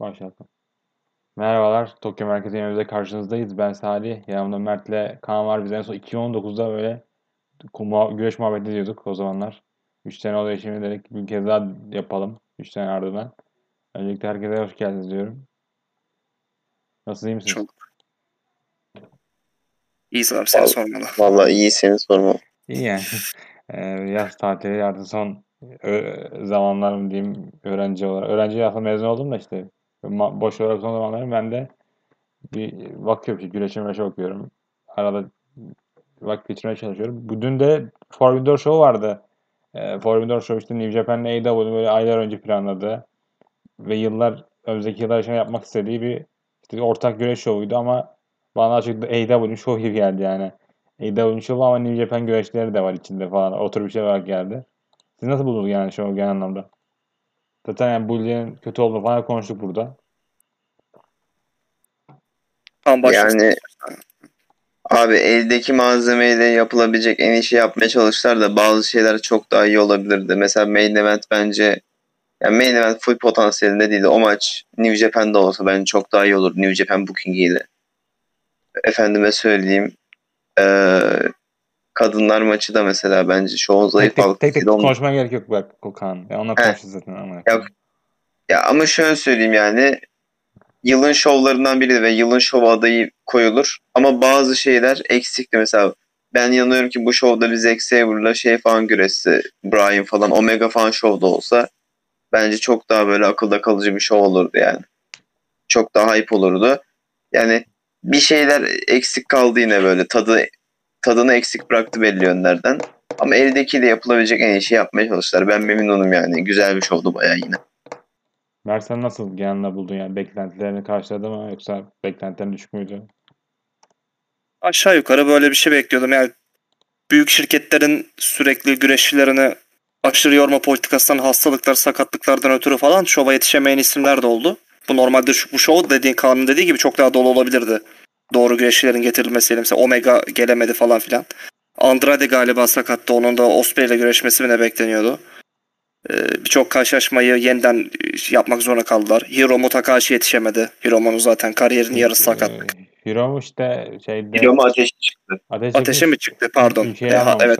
Başlattım. Merhabalar. Tokyo Merkez Yemeğimizde karşınızdayız. Ben Salih. Yanımda Mert'le Kaan var. Biz en son 2019'da böyle kuma- güreş muhabbeti diyorduk o zamanlar. 3 sene oluyor şimdi dedik bir kez daha yapalım. 3 sene ardından. Öncelikle herkese hoş geldiniz diyorum. Nasılsınız iyi misiniz? Çok. İyiyiz abi seni Vallahi- sormalı. Vallahi iyi seni sorma. İyi yani. Ee, yaz tatili artık son zamanlarım diyeyim öğrenci olarak. Öğrenci aslında mezun oldum da işte boş olarak son zamanlarım ben de bir ki güreşe güreşe bakıyorum. Arada vakit geçirmeye çalışıyorum. Bu dün de Forbidden Door Show vardı. Ee, Forbidden Door Show işte New Japan'la AEW böyle aylar önce planladı. Ve yıllar, önümüzdeki yıllar için yapmak istediği bir işte ortak güreş şovuydu ama bana çok AEW show gibi geldi yani. AEW show ama New Japan güreşleri de var içinde falan. O tür bir şey olarak geldi. Siz nasıl buldunuz yani şovu genel anlamda? Zaten yani Bully'nin kötü olduğunu falan konuştuk burada. Tamam başlasın. Yani abi eldeki malzemeyle yapılabilecek en iyi şey yapmaya çalıştılar da bazı şeyler çok daha iyi olabilirdi. Mesela main event bence yani main event full potansiyelinde değildi. O maç New Japan'da olsa bence çok daha iyi olur New Japan bookingiyle. Efendime söyleyeyim eee, kadınlar maçı da mesela bence şovun zayıf Tek tek, tek, tek konuşmaya gerek yok bak Kokan. Ya He. konuştu zaten ama. Yok. Ya ama şöyle söyleyeyim yani yılın şovlarından biri ve yılın şov adayı koyulur. Ama bazı şeyler eksikti. Mesela ben yanıyorum ki bu şovda bir Zack Saber'la şey falan güreşse Brian falan Omega falan şovda olsa bence çok daha böyle akılda kalıcı bir şov olurdu yani. Çok daha hype olurdu. Yani bir şeyler eksik kaldı yine böyle tadı tadını eksik bıraktı belli yönlerden. Ama eldekiyle yapılabilecek en iyi şey yapmaya çalıştılar. Ben memnunum yani. Güzel bir şovdu bayağı yine. Mert sen nasıl genelde buldun yani? Beklentilerini karşıladı mı yoksa beklentilerin düşük müydü? Aşağı yukarı böyle bir şey bekliyordum. Yani büyük şirketlerin sürekli güreşçilerini aşırı yorma politikasından, hastalıklar, sakatlıklardan ötürü falan şova yetişemeyen isimler de oldu. Bu normalde şu, bu şov dediğin Kaan'ın dediği gibi çok daha dolu olabilirdi. Doğru güreşçilerin getirilmesiyle. Mesela Omega gelemedi falan filan. Andrade galiba sakattı. Onun da Osprey ile güreşmesi mi ne bekleniyordu. Ee, Birçok karşılaşmayı yeniden e, yapmak zorunda kaldılar. Hiromu Takahashi yetişemedi. Hiromu'nun zaten kariyerinin yarısı sakatlık. Ee, Hiro işte şeyde Biliyorum ateş çıktı. ateş Ateşe mi çıktı? Pardon. E, ha, evet.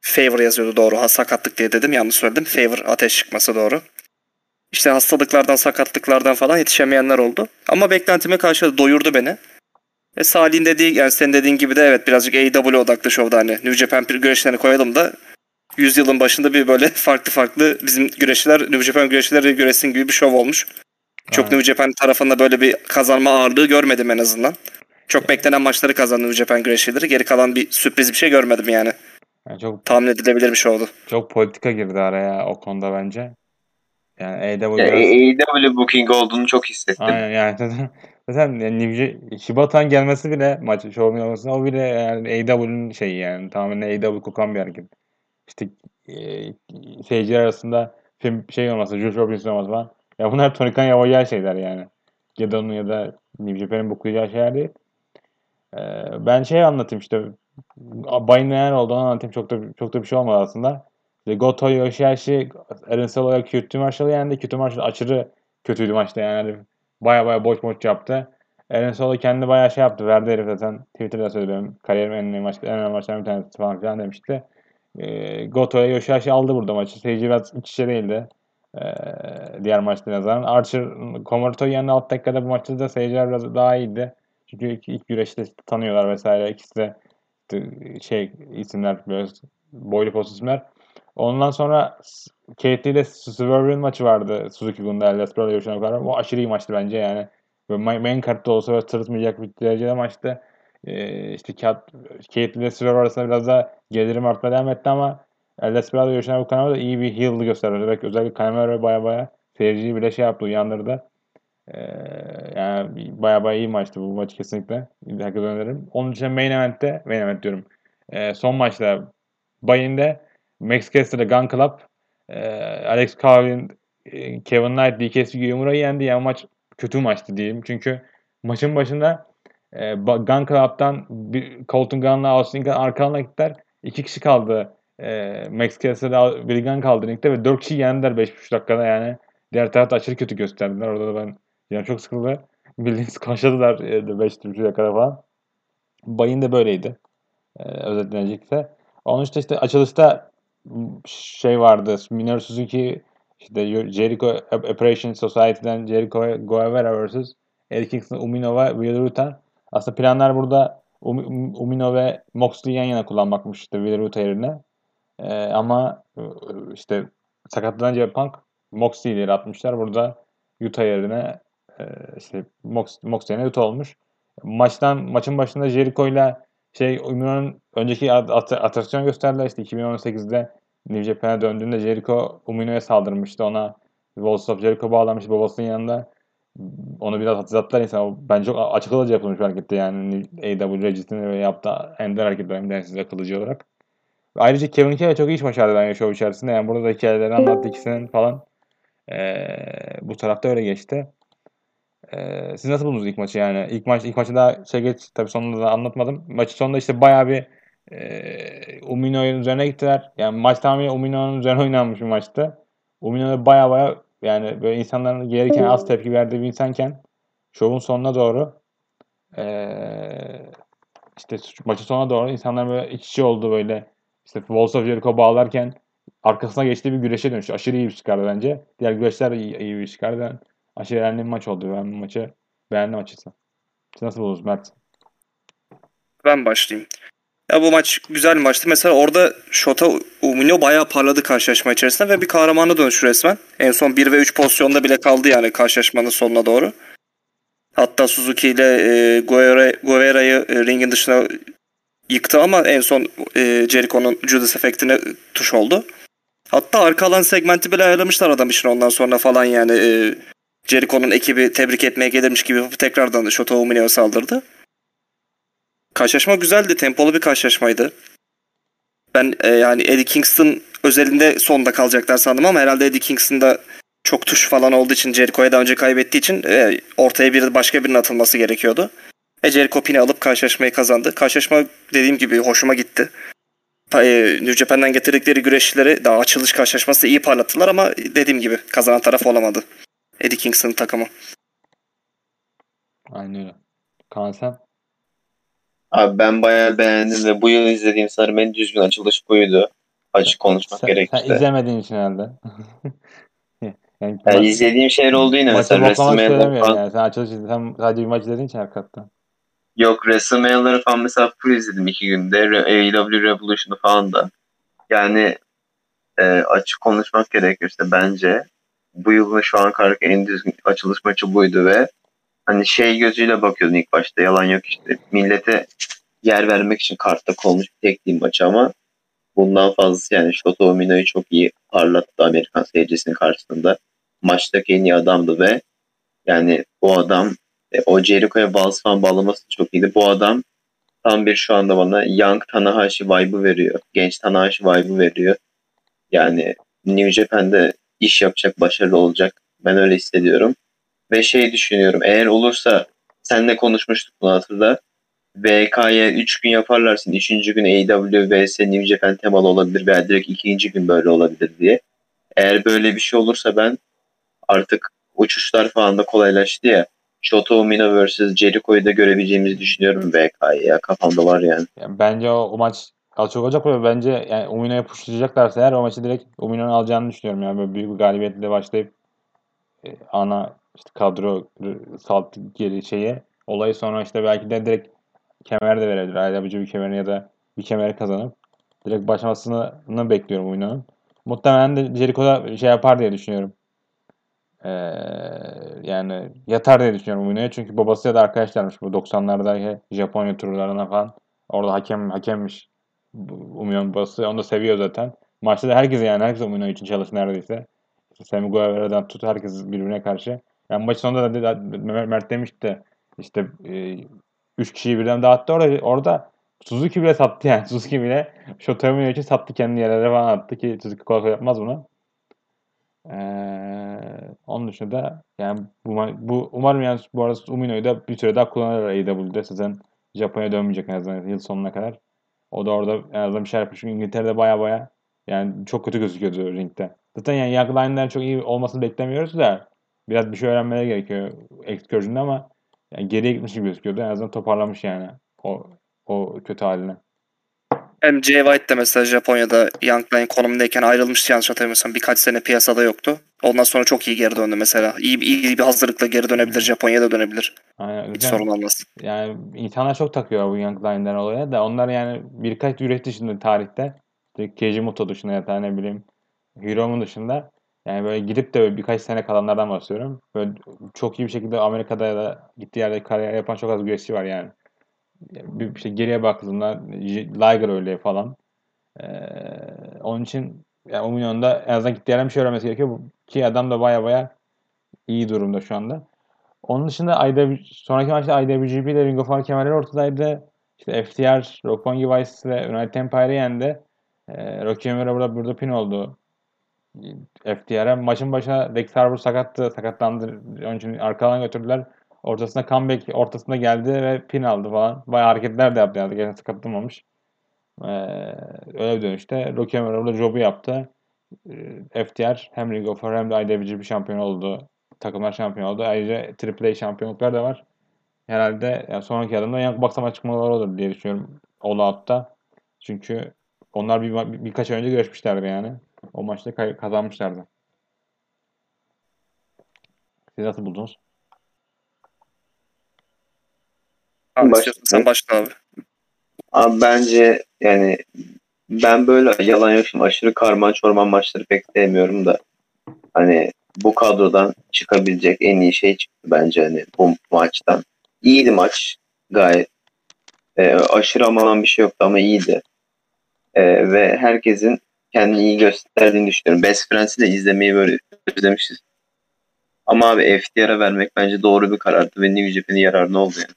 Favor yazıyordu doğru. Ha, sakatlık diye dedim. Yanlış söyledim. Favor ateş çıkması doğru. İşte hastalıklardan, sakatlıklardan falan yetişemeyenler oldu. Ama beklentime karşı doyurdu beni. E Salih'in dediği, yani senin dediğin gibi de evet birazcık AEW odaklı şovda hani New Japan güreşlerini koyalım da yüzyılın başında bir böyle farklı farklı bizim güreşçiler New Japan güreşçileri güreşsin gibi bir şov olmuş. Çok Aynen. New Japan tarafında böyle bir kazanma ağırlığı görmedim en azından. Çok beklenen maçları kazandı New Japan güreşçileri. Geri kalan bir sürpriz bir şey görmedim yani. Yani çok Tahmin edilebilir bir şey oldu. çok politika girdi araya o konuda bence. Yani AEW Ya, biraz AEW booking olduğunu çok hissettim. Aynen yani zaten, yani New- Shibata'nın gelmesi bile maç şovun olması o bile yani AEW'nin şeyi yani tamamen AEW kokan bir hareket. İşte e, seyirciler arasında film şey olması, Jules Robinson olması falan. Ya bunlar Tony Khan yapacağı şeyler yani. Gedo'nun ya da New Japan'ın boklayacağı şeyler değil. Ee, ben şey anlatayım işte Bay'ın neler olduğunu anlatayım. Çok da çok da bir şey olmadı aslında. İşte Goto Yoshihashi Aaron Solo'ya Q2 Marshall'ı yendi. Q2 Marshall aşırı kötüydü maçta yani. Baya baya boş boş yaptı. Aaron Solo kendi bayağı şey yaptı. Verdi herif zaten. Twitter'da söylüyorum. Kariyerim en önemli, maç, en önemli maçlarından bir tanesi falan filan demişti. Ee, Goto'ya Yoshihashi aldı burada maçı. Seyirci biraz iç içe değildi. Ee, diğer maçlara nazaran. Archer Komoroto'yu yendi alt dakikada bu maçta da seyirciler biraz daha iyiydi. Çünkü ilk, ilk güreşte tanıyorlar vesaire. İkisi de şey isimler böyle boylu post isimler. Ondan sonra Katie ile Swerve'in maçı vardı Suzuki Gun'da El Desperado Yoshino kadar. O aşırı iyi maçtı bence yani. Böyle main, kartta olsa böyle tırtmayacak bir derecede maçtı. Ee, işte Katie ile Swerve arasında biraz daha gelirim artmaya devam etti ama El Desperado Yoshino kanalda da iyi bir heel'ı gösterdi. Özellikle, özellikle Kanemaru baya baya seyirciyi bile şey yaptı, uyandırdı. Ee, yani baya baya iyi maçtı bu maç kesinlikle. Herkese öneririm. Onun için main event'te, main event diyorum. Ee, son maçta Bayin'de Max Caster'da Gun Club e, Alex Carlin e, Kevin Knight DKS Yumura'yı yendi. Yani maç kötü maçtı diyeyim. Çünkü maçın başında e, Gun Club'dan bir, Colton Gunn'la Austin Gunn arkalarına gittiler. İki kişi kaldı. E, Max Caster'da Billy Gunn kaldı ringde ve dört kişi yendiler 5,5 dakikada yani. Diğer tarafta aşırı kötü gösterdiler. Orada da ben Yani çok sıkıldı. Bildiğiniz kaşladılar 5 turşuya kadar falan. Bayın da böyleydi. Ee, özetlenecekse. Onun işte işte açılışta şey vardı. Minoru Suzuki işte Jericho Operation Society'den Jericho Guevara vs. Eddie Kingston, Umino ve Will Rutan. Aslında planlar burada um, Umino ve Moxley yan yana kullanmakmış işte Will Ruta yerine. Ee, ama işte sakatlanınca Punk Moxley'leri atmışlar. Burada Utah yerine e, işte Mox, Mox yerine Utah olmuş. Maçtan maçın başında Jericho ile şey Umino'nun önceki at atraksiyon gösterdiler. İşte 2018'de New Japan'a döndüğünde Jericho Umino'ya saldırmıştı. Ona Walls of Jericho bağlamış babasının yanında. Onu biraz hatırlattılar insan. Bence çok açık yapılmış bir hareketti yani. AW Regis'in yaptığı ender hareketlerimden size kılıcı olarak. Ayrıca Kevin Kelly çok iyi iş başardı bence show içerisinde. Yani burada da hikayeleri anlattı ikisinin falan. Ee, bu tarafta öyle geçti. Ee, siz nasıl buldunuz ilk maçı yani? İlk maç ilk maçı daha şey geç tabii sonunda da anlatmadım. Maçı sonunda işte bayağı bir e, Umino'nun üzerine gittiler. Yani maç tamamen Umino'nun üzerine oynanmış bir maçtı. Umino da baya baya yani böyle insanların gereken az tepki verdiği bir insanken şovun sonuna doğru e, işte maçın sonuna doğru insanlar böyle iç içe oldu böyle işte Walls of Jericho bağlarken arkasına geçtiği bir güreşe dönüştü. Aşırı iyi bir çıkardı bence. Diğer güreşler iyi, iyi bir çıkardı. Aşırı önemli maç oldu. Ben bu maçı beğendim açıkçası. Siz nasıl buldunuz Mert? Ben başlayayım. Ya bu maç güzel bir maçtı. Mesela orada Shota Umino bayağı parladı karşılaşma içerisinde ve bir kahramana dönüşü resmen. En son 1 ve 3 pozisyonda bile kaldı yani karşılaşmanın sonuna doğru. Hatta Suzuki ile e, Guevera'yı e, ringin dışına yıktı ama en son e, Jericho'nun Judas efektine tuş oldu. Hatta arka alan segmenti bile ayarlamışlar adam için ondan sonra falan yani. E, Jericho'nun ekibi tebrik etmeye gelirmiş gibi tekrardan Shota Umino'ya saldırdı. Karşılaşma güzeldi. Tempolu bir karşılaşmaydı. Ben e, yani Eddie Kingston özelinde sonda kalacaklar sandım ama herhalde Eddie Kingston'da çok tuş falan olduğu için Jericho'ya daha önce kaybettiği için e, ortaya bir başka birinin atılması gerekiyordu. Ve Jericho pini alıp karşılaşmayı kazandı. Karşılaşma dediğim gibi hoşuma gitti. E, New Japan'dan getirdikleri güreşçileri daha açılış karşılaşması iyi parlattılar ama dediğim gibi kazanan taraf olamadı. Eddie Kingston takımı. Aynen öyle. Kaan sen? Abi ben bayağı beğendim ve bu yıl izlediğim sanırım en düzgün açılış buydu. Açık konuşmak sen, gerekirse. Sen izlemediğin için herhalde. yani, yani izlediğim şeyler oldu yine mesela WrestleMania'da falan. Yani. Sen açılış sen sadece bir maç izlediğin için hakikaten. Yok WrestleMania'ları falan mesela full izledim iki günde. AEW Revolution'u falan da. Yani e, açık konuşmak gerekirse bence bu yılın şu an karşı en düzgün açılış maçı buydu ve hani şey gözüyle bakıyordun ilk başta yalan yok işte millete yer vermek için kartta konmuş bir tek maç ama bundan fazlası yani Shota Omino'yu çok iyi parlattı Amerikan seyircisinin karşısında. Maçtaki en iyi adamdı ve yani o adam e, o Jericho'ya bazı falan bağlaması çok iyiydi. Bu adam tam bir şu anda bana Young Tanahashi vibe'ı veriyor. Genç Tanahashi vibe'ı veriyor. Yani New Japan'de iş yapacak, başarılı olacak. Ben öyle hissediyorum. Ve şey düşünüyorum eğer olursa senle konuşmuştuk bunu hatırla. VK'ya 3 gün yaparlarsın. 3. gün AW vs New Japan temalı olabilir veya direkt ikinci gün böyle olabilir diye. Eğer böyle bir şey olursa ben artık uçuşlar falan da kolaylaştı ya. Shota Umino vs Jericho'yu da görebileceğimizi düşünüyorum VK'ya. Kafamda var yani. yani bence o, o maç çok olacak ve bence yani Umino'ya pushlayacaklarsa eğer o maçı direkt Umino'nun alacağını düşünüyorum. Yani böyle büyük bir galibiyetle başlayıp e, ana işte kadro salt geri şeye olayı sonra işte belki de direkt kemer de verebilir. Ayrıca bir kemerini ya da bir kemeri kazanıp direkt başlamasını bekliyorum oyunun. Muhtemelen de Jericho da şey yapar diye düşünüyorum. Ee, yani yatar diye düşünüyorum oyuna. Çünkü babası ya da arkadaşlarmış bu 90'larda Japonya turlarına falan. Orada hakem hakemmiş. Umuyorum babası. Onu da seviyor zaten. Maçta da herkes yani herkes Umino için çalış neredeyse. İşte Sammy Guevara'dan tut herkes birbirine karşı. Yani maç sonunda da Mert demişti işte e, üç kişiyi birden dağıttı orada, orada Suzuki bile sattı yani. Suzuki bile Shotomi için sattı kendi yerlere falan attı ki Suzuki kolay yapmaz bunu. Ee, onun dışında yani bu, bu umarım yani bu arada Umino'yu da bir süre daha kullanırlar AEW'de. Zaten Japonya dönmeyecek en azından yıl sonuna kadar. O da orada en azından bir şey yapmış. Çünkü İngiltere'de baya baya yani çok kötü gözüküyordu ringde. Zaten yani Young çok iyi olmasını beklemiyoruz da biraz bir şey öğrenmeleri gerekiyor Excursion'da ama yani geriye gitmiş gibi gözüküyordu. En azından toparlamış yani o o kötü haline. Jay White de mesela Japonya'da Young Lion konumundayken ayrılmıştı yanlış hatırlamıyorsam. Birkaç sene piyasada yoktu. Ondan sonra çok iyi geri döndü mesela. İyi, iyi bir hazırlıkla geri dönebilir. Japonya'da dönebilir. Aynen. Hiç sorun olmaz. yani insanlar çok takıyor bu Young Lion'dan olaya da onlar yani birkaç üret dışında tarihte işte Keijimoto dışında ya da ne bileyim Hiromu dışında yani böyle gidip de böyle birkaç sene kalanlardan bahsediyorum. Böyle çok iyi bir şekilde Amerika'da ya da gittiği yerde kariyer yapan çok az güreşçi var yani. Bir işte geriye baktığında Liger öyle falan. Ee, onun için yani o milyonda en azından gittiği yerden bir şey öğrenmesi gerekiyor. Ki adam da baya baya iyi durumda şu anda. Onun dışında IW, sonraki maçta IWGP ile Ring of Honor kemerleri ortadaydı. İşte FTR, Roppongi Vice ve United Empire'ı yendi. Ee, Rocky Romero burada, burada pin oldu. FTR'e maçın başına Dex Harbour sakattı. Sakatlandı. Onun için arkadan götürdüler. Ortasında comeback ortasında geldi ve pin aldı falan. Bayağı hareketler de yaptı yani. Gerçekten sakatlanmamış. Ee, öyle bir dönüşte. Rocky burada job'u yaptı. Ee, FTR hem Ring of Honor hem de IWGP şampiyon oldu. Takımlar şampiyon oldu. Ayrıca AAA şampiyonluklar da var. Herhalde yani sonraki adımda Young Bucks'a çıkmaları olur diye düşünüyorum. All Out'ta. Çünkü onlar bir, bir, birkaç ay önce görüşmüşlerdi yani. O maçta kazanmışlardı. Siz nasıl buldunuz? Abi Başla. sen başla abi. Abi bence yani ben böyle yalan yok şimdi aşırı karman çorman maçları pek sevmiyorum da hani bu kadrodan çıkabilecek en iyi şey çıktı bence hani bu maçtan. İyiydi maç gayet. Ee, aşırı amanan bir şey yoktu ama iyiydi. Ee, ve herkesin kendini iyi gösterdiğini düşünüyorum. Best Friends'i de izlemeyi böyle özlemişiz. Ama abi FTR'a vermek bence doğru bir karardı ve New Japan'in yararına oldu yani.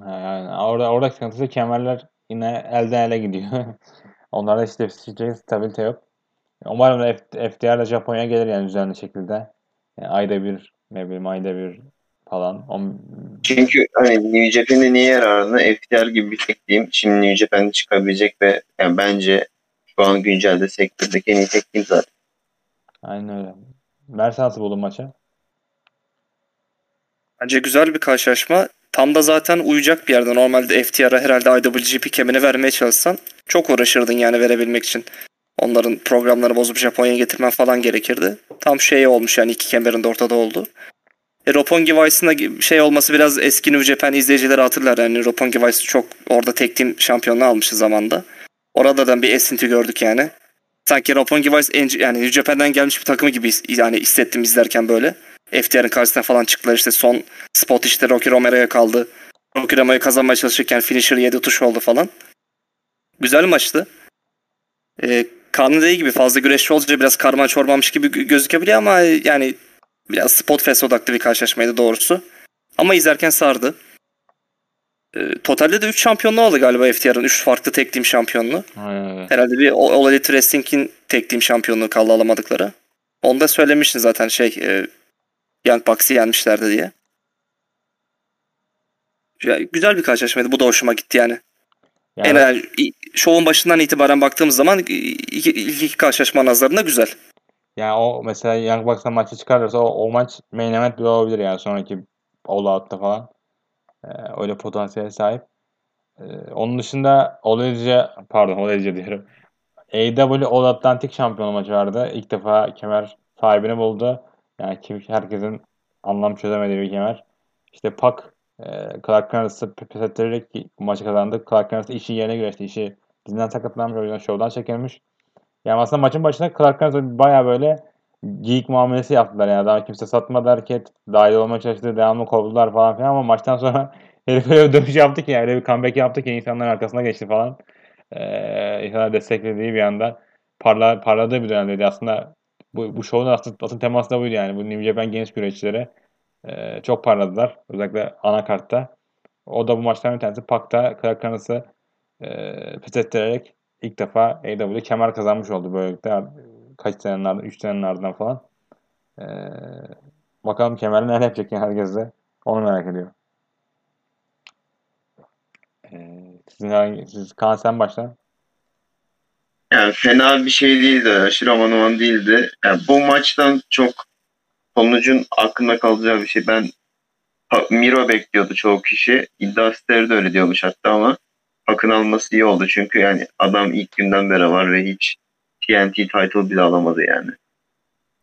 Ha, Yani orada orada sıkıntısı kemerler yine elden ele gidiyor. Onlarda işte hiç stabilite yok. Umarım da F- FTR de Japonya'ya gelir yani düzenli şekilde. Yani ayda bir, ne bileyim ayda bir falan. On... Çünkü hani New Japan'in niye yararına FTR gibi bir tek team şimdi New Japan'de çıkabilecek ve yani bence şu an güncelde sektördeki en iyi tek team zaten. Aynen öyle. Mersa nasıl buldun maçı? Bence güzel bir karşılaşma. Tam da zaten uyacak bir yerde. Normalde FTR'a herhalde IWGP kemerini vermeye çalışsan çok uğraşırdın yani verebilmek için. Onların programları bozup Japonya'ya getirmen falan gerekirdi. Tam şey olmuş yani iki kemerin de ortada oldu. E, Roppongi Vice'ın şey olması biraz eski New Japan izleyicileri hatırlar. Yani Roppongi Vice çok orada tek team şampiyonluğu almıştı zamanda. Orada da bir esinti gördük yani. Sanki Roppongi Vice yani New Japan'dan gelmiş bir takımı gibi yani hissettim izlerken böyle. FTR'ın karşısına falan çıktılar işte son spot işte Rocky Romero'ya kaldı. Rocky Romero'yu kazanmaya çalışırken finisher 7 tuş oldu falan. Güzel maçtı. Ee, dediği gibi fazla güreşçi olunca biraz karman çormanmış gibi gö- gözükebiliyor ama yani biraz spot fest odaklı bir karşılaşmaydı doğrusu. Ama izlerken sardı. Ee, totalde de 3 şampiyonluğu oldu galiba FTR'ın. 3 farklı tek team şampiyonluğu. Öyle. Herhalde bir All Elite Wrestling'in tek team şampiyonluğu kaldı alamadıkları. Onu da söylemiştin zaten şey e, Young Bucks'ı yenmişlerdi diye. Güzel, bir karşılaşmaydı. Bu da hoşuma gitti yani. Yani En yani, şovun başından itibaren baktığımız zaman iki, ilk iki karşılaşma nazarında güzel. Yani o mesela Young Bucks'la maçı çıkarırsa o, o maç main event bile olabilir yani sonraki All Out'ta falan. Ee, öyle potansiyele sahip. Ee, onun dışında Olejce pardon Olejce diyorum. AEW All Atlantic şampiyonu maçı vardı. İlk defa kemer sahibini buldu. Yani kim, herkesin anlam çözemediği bir kemer. İşte Pak e, Clark Connors pes ettirerek maçı kazandı. Clark Connors işi yerine güreşti. İşi dizinden sakatlanmış o yüzden şovdan çekilmiş. Yani aslında maçın başında Clark Connors baya böyle geek muamelesi yaptılar yani. Daha kimse satmadı hareket. Dahil olmaya çalıştı. Devamlı kovdular falan filan ama maçtan sonra herif öyle bir dönüş yaptı ki yani öyle bir comeback yaptı ki insanların arkasına geçti falan. Ee, insanlar desteklediği bir anda parla, parladığı bir dönemdeydi. Aslında bu, bu şovun aslında, asıl teması da buydu yani. Bu New Japan genç güreşçileri e, çok parladılar. Özellikle anakartta. O da bu maçtan bir tanesi. Pak'ta Clark Connors''ı e, pes ettirerek ilk defa AEW kemer kazanmış oldu böylelikle. Kaç senenin ardından, 3 senenin ardından falan. E, bakalım kemerini neler yapacak yani herkes de. Onu merak ediyor. E, sizin herhangi, siz Kaan sen başla. Yani fena bir şey değildi. Aşırı aman aman değildi. Yani bu maçtan çok sonucun aklımda kalacağı bir şey. Ben Miro bekliyordu çoğu kişi. İddia siteleri de öyle diyormuş hatta ama Pak'ın alması iyi oldu. Çünkü yani adam ilk günden beri var ve hiç TNT title bile alamadı yani.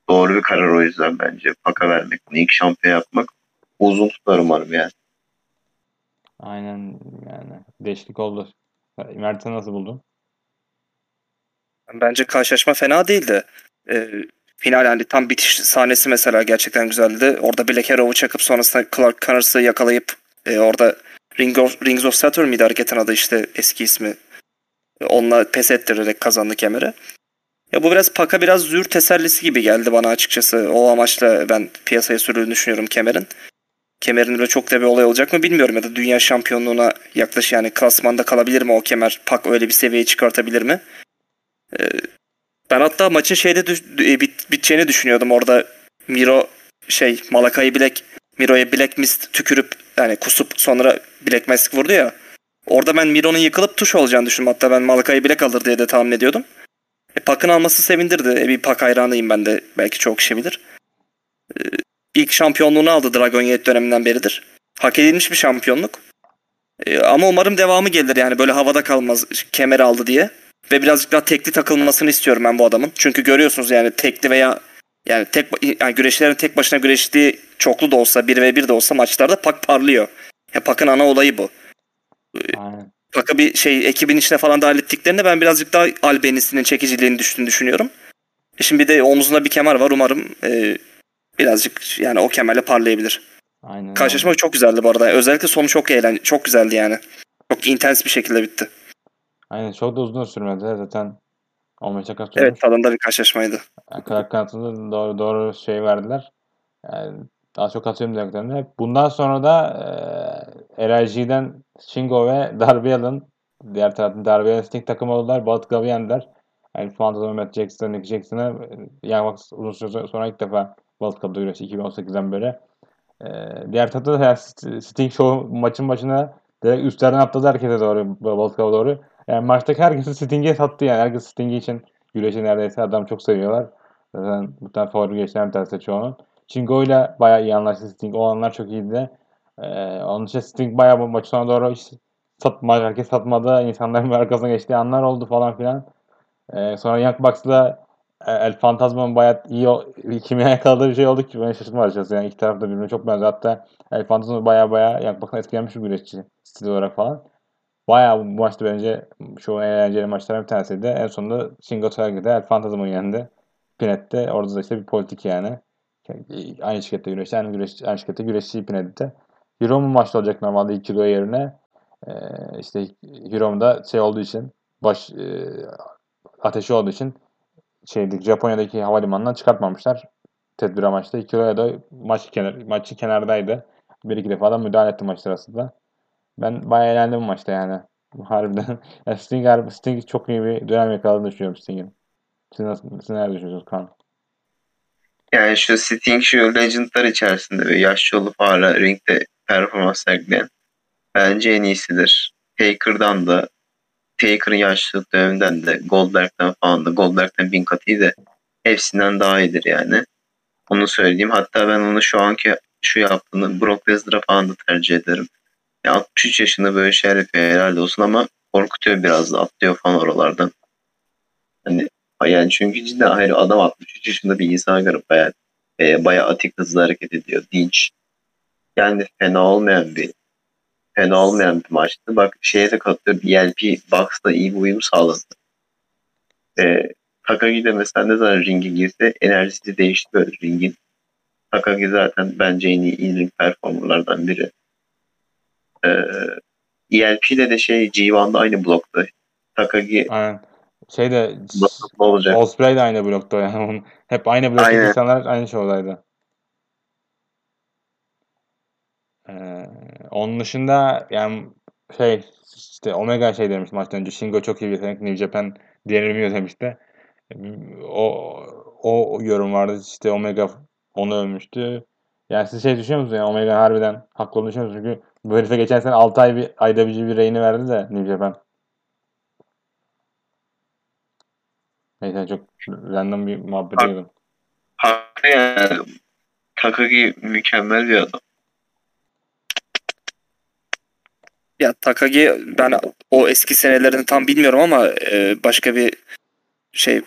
Doğru bir karar o yüzden bence. Pak'a vermek. İlk şampiyon yapmak uzun tutar umarım yani. Aynen yani değişiklik oldu. Mert sen nasıl buldun? Bence karşılaşma fena değildi. Ee, final yani tam bitiş sahnesi mesela gerçekten güzeldi. Orada Black Arrow'u çakıp sonrasında Clark Connors'ı yakalayıp e, orada Ring of, Rings of Saturn miydi hareketin adı işte eski ismi. E, Onunla pes ettirerek kazandı kemeri. Ya bu biraz Paka biraz zür tesellisi gibi geldi bana açıkçası. O amaçla ben piyasaya sürüldüğünü düşünüyorum kemerin. Kemerin öyle çok da bir olay olacak mı bilmiyorum ya da dünya şampiyonluğuna yaklaş yani klasmanda kalabilir mi o kemer? Pak öyle bir seviyeye çıkartabilir mi? Ben hatta maçın şeyde e, bit, biteceğini düşünüyordum orada Miro şey Malakayı Black Miro'ya Black Mist tükürüp yani kusup sonra Black Mask vurdu ya. Orada ben Miro'nun yıkılıp tuş olacağını düşündüm. Hatta ben Malakayı Black alır diye de tahmin ediyordum. E, Pak'ın alması sevindirdi. E, bir Pak hayranıyım ben de. Belki çok kişi bilir. E, ilk şampiyonluğunu aldı Dragon Gate döneminden beridir. Hak edilmiş bir şampiyonluk. E, ama umarım devamı gelir yani böyle havada kalmaz kemer aldı diye. Ve birazcık daha tekli takılmasını istiyorum ben bu adamın. Çünkü görüyorsunuz yani tekli veya yani tek yani güreşlerin tek başına güreştiği çoklu da olsa 1 ve 1 de olsa maçlarda Pak parlıyor. Ya Pak'ın ana olayı bu. Aynen. Pak'ı bir şey ekibin içine falan dahil ettiklerinde ben birazcık daha Albenis'in çekiciliğini düştüğünü düşünüyorum. E şimdi bir de omzunda bir kemer var. Umarım e, birazcık yani o kemerle parlayabilir. Aynen. Karşılaşma çok güzeldi bu arada. Özellikle sonu çok eğlen çok güzeldi yani. Çok intens bir şekilde bitti. Aynen çok da uzun sürmedi zaten 15 dakika sürmüş. Evet tadında bir karşılaşmaydı. Yani Clark doğru, doğru şey verdiler. Yani daha çok atıyorum dediklerinde. Bundan sonra da e, LIG'den Shingo ve Darby Allin diğer taraftan Darby Allin Sting takım oldular. Balıklav'ı yendiler. Yani Phantom Matt Jackson, Nick Jackson'ı yani bak uzun süre sonra ilk defa World Cup'da güreşti 2018'den beri. E, diğer tarafta da yani St- Sting Show maçın başına direkt üstlerden atladı herkese doğru World Cup'a doğru. Yani maçtaki herkesi Sting'e sattı yani. Herkes Sting için güreşi neredeyse adam çok seviyorlar. Zaten bu tane favori güreşlerin bir tanesi çoğunun. Shingo ile bayağı iyi anlaştı Sting. O anlar çok iyiydi. Ee, onun için Sting bayağı bu maçı sonra doğru hiç satma, herkes satmadı. İnsanların arkasına geçtiği anlar oldu falan filan. Ee, sonra Young Bucks'la e, El Fantasma'nın bayağı iyi kimya yakaladığı bir şey oldu ki ben şaşırdım açıkçası. Yani iki taraf da birbirine çok benziyor. Hatta El Fantasma bayağı bayağı Young Bucks'tan etkilenmiş bir güreşçi stil olarak falan. Bayağı bu maçta bence şu eğlenceli maçlardan bir tanesiydi. En sonunda Tagui'de El Fantasma'ı yendi. Pinet'te orada da işte bir politik yani. Aynı şirkette güreşti. Aynı, güreş, aynı şirkette güreşçi Pinet'te. Hiromu maçta olacak normalde 2 kilo yerine. Ee, işte Hiromu'da şey olduğu için baş e, ateşi olduğu için şeydik Japonya'daki havalimanından çıkartmamışlar. Tedbir amaçlı. 2 kiloya da maç kenar, maçı kenardaydı. Bir iki defa da müdahale etti maç sırasında. Ben bayağı eğlendim bu maçta yani. Harbiden. Yani Sting, Sting çok iyi bir dönem yakaladığını düşünüyorum Sting'in. Siz, nasıl, siz neler düşünüyorsunuz Kaan? Yani şu Sting şu Legend'lar içerisinde ve yaşlı olup hala ringde performans sergileyen bence en iyisidir. Taker'dan da Taker'ın yaşlılık döneminden de Goldberg'den falan da Goldberg'den bin kat iyi de hepsinden daha iyidir yani. Onu söyleyeyim. Hatta ben onu şu anki şu yaptığını Brock Lesnar'a falan da tercih ederim. Ya 63 yaşında böyle şeyler yapıyor herhalde olsun ama korkutuyor biraz da atlıyor falan oralardan. Hani yani çünkü cidden hayır adam 63 yaşında bir insan görüp bayağı, e, bayağı atik hızlı hareket ediyor. Dinç. Yani fena olmayan bir fena olmayan bir maçtı. Bak şeye de katılıyor. BLP Box'la iyi bir uyum sağladı. E, Takagi de mesela ne zaman ringe girse enerjisi değişti böyle ringin. Takagi zaten bence en iyi in-ring performerlardan biri. E, ELP ile de şey G1'da aynı blokta. Takagi Aynen. Şey de olacak? Osprey de aynı blokta yani. Hep aynı blokta Aynen. insanlar aynı şovdaydı. Ee, onun dışında yani şey işte Omega şey demiş maçtan önce Shingo çok iyi bir yetenek New Japan diğerini demişti. O, o yorum vardı işte Omega onu övmüştü. Yani siz şey düşünüyor musunuz yani Omega harbiden haklı olduğunu düşünüyor musunuz? Çünkü bu herife geçen sene 6 ay bir ayda bir bir reyni verdi de New Japan. Neyse çok random bir muhabbet ediyordum. Haklı yani. Takagi mükemmel bir adam. Ya Takagi ben o eski senelerini tam bilmiyorum ama e, başka bir şey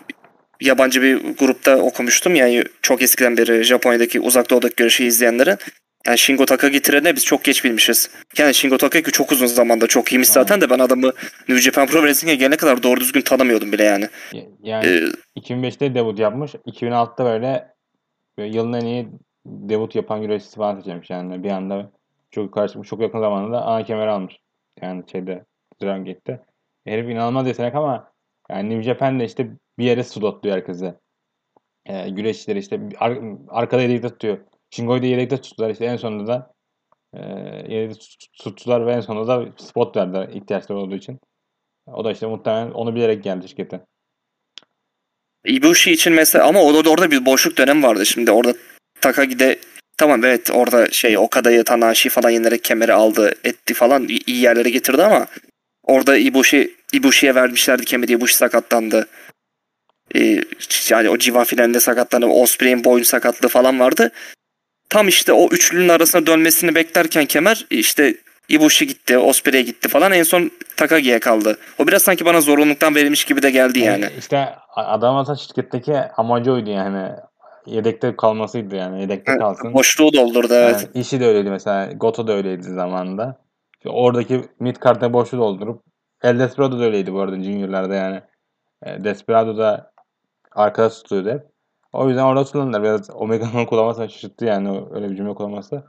yabancı bir grupta okumuştum. Yani çok eskiden beri Japonya'daki uzak doğudaki görüşü izleyenlerin. Yani Shingo Takagi trenine biz çok geç bilmişiz. Yani Shingo Takagi çok uzun zamanda çok iyiymiş Tamam. zaten de ben adamı New Japan Pro Wrestling'e gelene kadar doğru düzgün tanımıyordum bile yani. Yani Ee, 2005'te debut yapmış. 2006'da böyle, böyle yılın en iyi debut yapan güreşçisi falan seçilmiş yani. Bir anda çok yukarı çıkmış. Çok yakın zamanda ana kemeri almış. Yani şeyde Dragon Gate'de. Herif inanılmaz yetenek ama yani New Japan'de işte bir yere slotluyor herkese. Ee, güreşçileri işte ar- arkada yedekte tutuyor. Shingo'yu da yedekte tuttular. İşte en sonunda da e, yedekte tut- tuttular ve en sonunda da spot verdiler ihtiyaçları olduğu için. O da işte muhtemelen onu bilerek geldi şirkete. Ibushi için mesela ama orada orada bir boşluk dönem vardı şimdi orada Takagi'de tamam evet orada şey Okada'yı Tanahashi falan yenerek kemeri aldı etti falan iyi yerlere getirdi ama orada Ibushi Ibushi'ye vermişlerdi kemeri Ibushi sakatlandı. Ee, yani o civa finalinde sakatlandı. Osprey'in boyun sakatlığı falan vardı. Tam işte o üçlünün arasına dönmesini beklerken kemer işte Ibushi gitti, Osprey gitti falan en son Takagi'ye kaldı. O biraz sanki bana zorunluluktan verilmiş gibi de geldi yani. E, İşte adam aslında şirketteki amacı oydu yani. Yedekte kalmasıydı yani. Yedekte Evet, kalsın. Boşluğu doldurdu evet. Yani işi de öyleydi mesela. Goto da öyleydi zamanında. İşte oradaki mid card'da boşluğu doldurup El Desperado da öyleydi bu arada Junior'larda yani. E, Desperado da arkada tutuyordu hep. O yüzden orada tutulanlar biraz Omega'nın kullanması şaşırttı yani öyle bir cümle kullanması.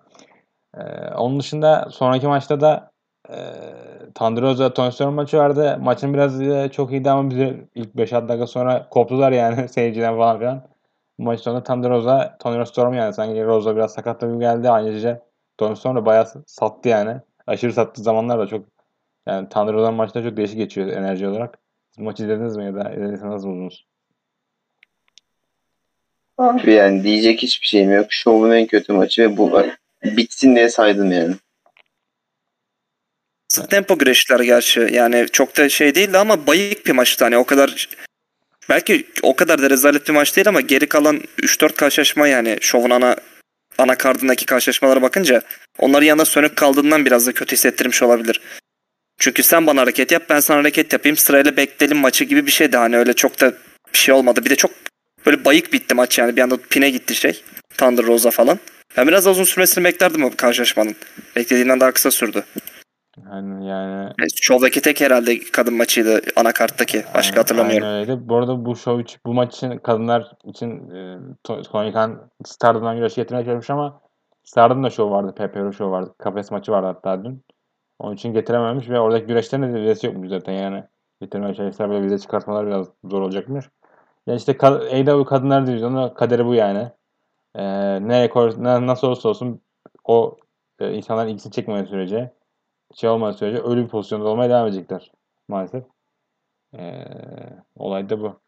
E, onun dışında sonraki maçta da e, Tandroza Storm maçı vardı. Maçın biraz e, çok iyiydi ama bize ilk 5-6 dakika sonra koptular yani seyirciden falan filan. Maç sonunda Tandroza Tony Storm yani sanki Rosa biraz sakatlı gibi geldi. Ayrıca Tony Storm da bayağı sattı yani. Aşırı sattığı zamanlar da çok yani Tandroza'nın maçları çok değişik geçiyor enerji olarak. Siz maçı izlediniz mi ya da izlediyseniz buldunuz? Abi yani diyecek hiçbir şeyim yok. Şovun en kötü maçı ve bu. Bitsin diye saydım yani. Sık tempo güreşler gerçi. Yani çok da şey değildi ama bayık bir maçtı. Hani o kadar belki o kadar da rezalet bir maç değil ama geri kalan 3-4 karşılaşma yani şovun ana ana kardındaki karşılaşmalara bakınca onların yanında sönük kaldığından biraz da kötü hissettirmiş olabilir. Çünkü sen bana hareket yap ben sana hareket yapayım sırayla bekleyelim maçı gibi bir şeydi. Hani öyle çok da bir şey olmadı. Bir de çok böyle bayık bitti maç yani. Bir anda pine gitti şey. Thunder Rosa falan. Ben biraz daha uzun sürmesini beklerdim o karşılaşmanın. Beklediğimden daha kısa sürdü. Yani, yani Yani Şovdaki tek herhalde kadın maçıydı anakarttaki. Başka hatırlamıyorum. Aynen öyle. Bu arada bu show için, bu maç için kadınlar için e, To- Tony Khan Stardom'dan güreş getirmeye çalışmış ama Stardom'da show vardı. PPR show vardı. Kafes maçı vardı hatta dün. Onun için getirememiş ve oradaki güreşlerin de vizesi yokmuş zaten yani. Getirmeye çalışsa böyle vize çıkartmalar biraz zor olacakmış. Yani işte AEW Kadınlar Divizyonu kaderi bu yani. E, nereye koy, ne, nasıl olursa olsun o e, insanların ilgisini çekmediği sürece şey olmadığı sürece ölü bir pozisyonda olmaya devam edecekler maalesef. Ee, olay da bu.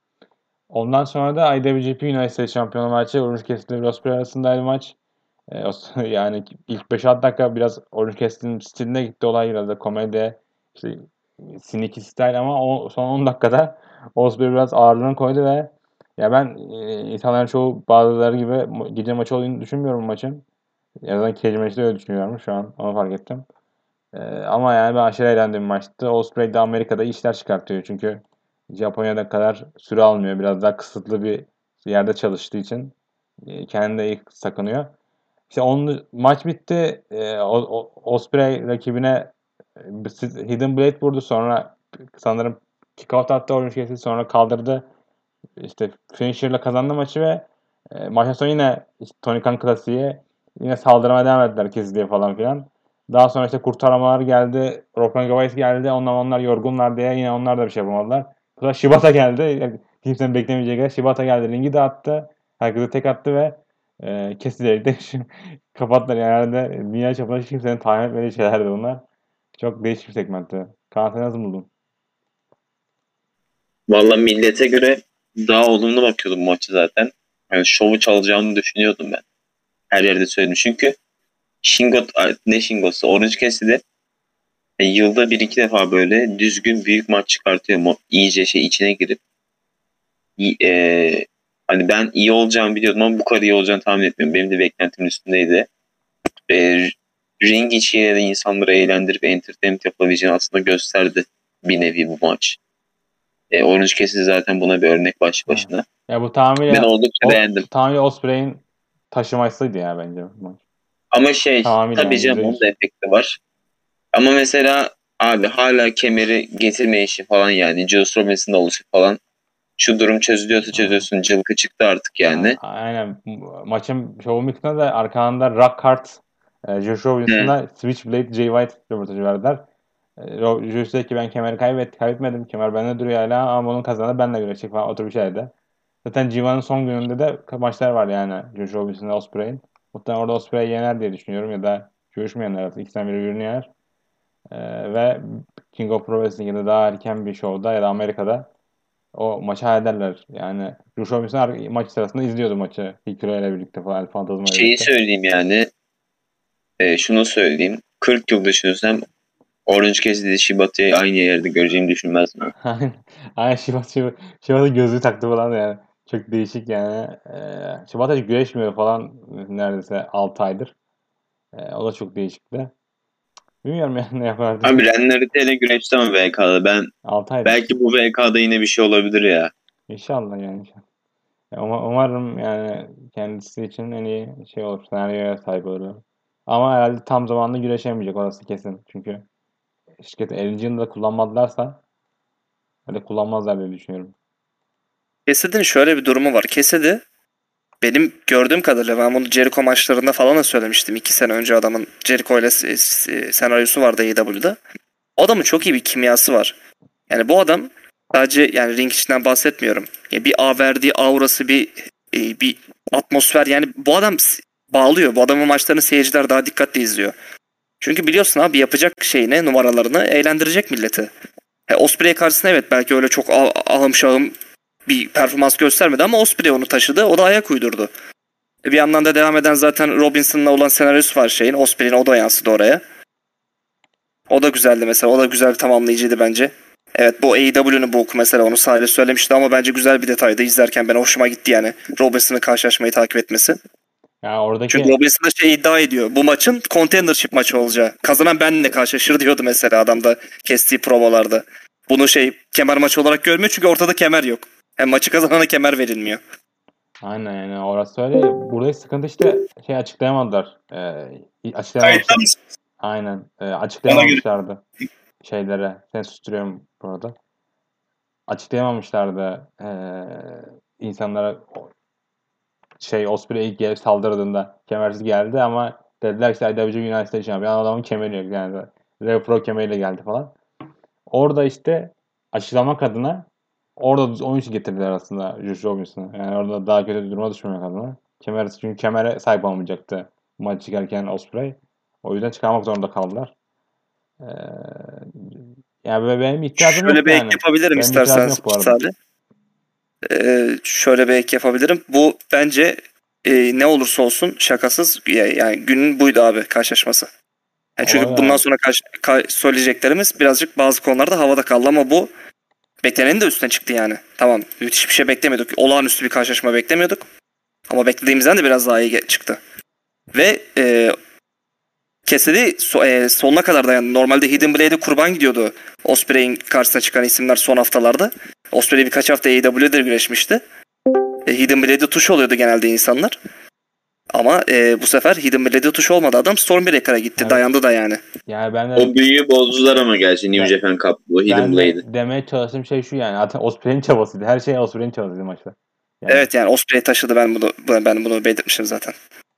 Ondan sonra da IWGP United States şampiyonu maçı Orange Cassidy ve Ospreay arasındaydı maç. Ee, yani ilk 5-6 dakika biraz Orange Cassidy'nin stiline gitti olay biraz da komedi işte sneaky style ama o son 10 dakikada Ospreay biraz ağırlığını koydu ve ya ben e, insanların çoğu bazıları gibi gece maçı olduğunu düşünmüyorum maçın. En azından Cage maçta öyle düşünüyorum şu an. Onu fark ettim. Ee, ama yani ben aşırı eğlendiğim maçtı. Ospreay de Amerika'da işler çıkartıyor çünkü Japonya'da kadar süre almıyor. Biraz daha kısıtlı bir yerde çalıştığı için e, kendini de iyi sakınıyor. İşte onun maç bitti. E, o, o- Ospreay rakibine e, Hidden Blade vurdu. Sonra sanırım kick out attı Cassidy. Sonra kaldırdı. İşte finisher'la kazandı maçı ve e, maçtan sonra yine işte Tony Khan klasiği yine saldırmaya devam ettiler Cassidy'ye falan filan. Daha sonra işte kurtarmalar geldi. Rokan Gavais geldi. Onlar onlar yorgunlar diye yine onlar da bir şey yapamadılar. Sonra Shibata geldi. Yani kimsenin beklemeyeceği kadar Shibata geldi. Ringi de attı. Herkese tek attı ve e, kesilerek de kapattılar. Yani herhalde dünya çapında kimsenin tahmin etmediği şeylerdi bunlar. Çok değişik bir segmentti. Kaan nasıl buldun? Valla millete göre daha olumlu bakıyordum maçı zaten. Yani şovu çalacağını düşünüyordum ben. Her yerde söyledim. Çünkü Shingo, ne Shingo'su? Orange Cassidy e, yılda bir iki defa böyle düzgün büyük maç çıkartıyor mu? İyice şey içine girip e, Hani ben iyi olacağımı biliyordum ama bu kadar iyi olacağını tahmin etmiyorum. Benim de beklentimin üstündeydi. E, ring içiyle de insanları eğlendirip entertainment yapabileceğini aslında gösterdi bir nevi bu maç. E, Orange Cassidy zaten buna bir örnek başlı başına. Ya bu tamamıyla Ben oldukça o, beğendim. tamamıyla Osprey'in taşımasıydı ya bence bu maç. Ama şey Tamamıyla tabii canım onun da efekti var. Ama mesela abi hala kemeri getirme işi falan yani Juice Robinson'ın oluşu falan. Şu durum çözülüyorsa çözüyorsun. Cılkı çıktı artık yani. Aynen. Maçın şovun bittiğinde de arkalarında Rock Hard, e, Josh Robinson'la Switchblade Jay White röportajı verdiler. E, Ro- Josh dedi ki ben kemeri kaybet, kaybetmedim. Kemer bende duruyor hala ama onun kazanı benle görecek falan otur bir şeydi. Zaten G1'ın son gününde de maçlar var yani Josh Robinson'la Osprey'in. Muhtemelen orada Osprey yener diye düşünüyorum ya da yener artık. İkisinden biri birbirini yener. E, ve King of Pro Wrestling'de daha erken bir şovda ya da Amerika'da o maçı hallederler. Yani Josh Robinson ar- maç sırasında izliyordu maçı. Hikaru ile birlikte falan. İle Şeyi birlikte. söyleyeyim yani. E, şunu söyleyeyim. 40 yıl düşünürsem Orange Cassidy Shibata'yı aynı yerde göreceğimi düşünmezdim. Aynen. Şibat, Şibat, Şibat'a gözlüğü taktı falan yani. Çok değişik yani. Ee, Şibat hiç güreşmiyor falan neredeyse 6 aydır. Ee, o da çok değişikti. Bilmiyorum yani ne yapardı. Abi Ren Narita ile güreşti ama VK'da. Ben 6 aydır. belki bu VK'da yine bir şey olabilir ya. İnşallah yani. umarım yani kendisi için en iyi şey olur. Senaryoya sahip olur. Ama herhalde tam zamanlı güreşemeyecek orası kesin. Çünkü şirket 50. yılında kullanmadılarsa öyle kullanmazlar diye düşünüyorum. Cassidy'nin şöyle bir durumu var. Cassidy benim gördüğüm kadarıyla ben bunu Jericho maçlarında falan da söylemiştim. iki sene önce adamın Jericho ile senaryosu vardı AEW'da. O adamın çok iyi bir kimyası var. Yani bu adam sadece yani ring içinden bahsetmiyorum. Ya bir a verdiği aurası bir e, bir atmosfer yani bu adam bağlıyor. Bu adamın maçlarını seyirciler daha dikkatli izliyor. Çünkü biliyorsun abi yapacak şeyini numaralarını eğlendirecek milleti. E, Osprey karşısında evet belki öyle çok ah- ahım şahım bir performans göstermedi ama Osprey onu taşıdı. O da ayak uydurdu. E, Bir yandan da devam eden zaten Robinson'la olan senaryosu var şeyin. Osprey'in o da yansıdı oraya. O da güzeldi mesela. O da güzel bir tamamlayıcıydı bence. Evet bu AEW'nun book mesela onu sahile söylemişti ama bence güzel bir detaydı. İzlerken ben hoşuma gitti yani. Robinson'ın karşılaşmayı takip etmesi. Yani oradaki Çünkü Robinson da şey iddia ediyor. Bu maçın contendership maçı olacağı. Kazanan benimle karşılaşır diyordu mesela adam da kestiği promolarda. Bunu şey kemer maçı olarak görmüyor çünkü ortada kemer yok. Hem maçı kazanana kemer verilmiyor. Aynen yani orası öyle. Buradaki sıkıntı işte şey açıklayamadılar. Ee, açıklayamamışlar. Aynen. Ee, açıklayamamışlardı şeylere. Seni susturuyorum bu arada. Açıklayamamışlardı ee, insanlara şey Osprey ilk gelip saldırdığında kemersiz geldi ama dediler ki IWC United Champion adamın kemeri yok yani. Rev Pro kemeriyle geldi falan. Orada işte açıklamak adına orada onun için getirdiler aslında Josh Robinson'ı. Yani orada daha kötü bir duruma düşmemek adına. Kemer, çünkü kemere sahip olmayacaktı maç çıkarken Osprey. O yüzden çıkarmak zorunda kaldılar. Ee, yani benim ihtiyacım Şöyle yok bir yani. yapabilirim Benim istersen. Salih. Ee, şöyle bir ek yapabilirim. Bu bence e, ne olursa olsun şakasız ya- yani günün buydu abi karşılaşması. Yani çünkü Vay. bundan sonra karşı, ka- söyleyeceklerimiz birazcık bazı konularda havada kaldı ama bu beklenenin de üstüne çıktı yani. Tamam müthiş bir şey beklemiyorduk. Olağanüstü bir karşılaşma beklemiyorduk. Ama beklediğimizden de biraz daha iyi çıktı. Ve e, Cassidy so- e, sonuna kadar dayandı. Normalde Hidden Blade'e kurban gidiyordu. Osprey'in karşısına çıkan isimler son haftalarda. Osprey birkaç hafta AEW'de güreşmişti. E, Hidden Blade'e tuş oluyordu genelde insanlar. Ama e, bu sefer Hidden Blade'e tuş olmadı adam Stormbreaker'a gitti. Evet. Dayandı da yani. Yani ben de O büyüyü bozdular ama gerçi New Ben- Japan Cup bu Hidden Blade'i. demeye çalıştığım şey şu yani. Zaten Osprey'in çabasıydı. Her şey Osprey'in çabasıydı maçta. Yani Evet yani Osprey taşıdı ben bunu ben bunu belirtmişim zaten.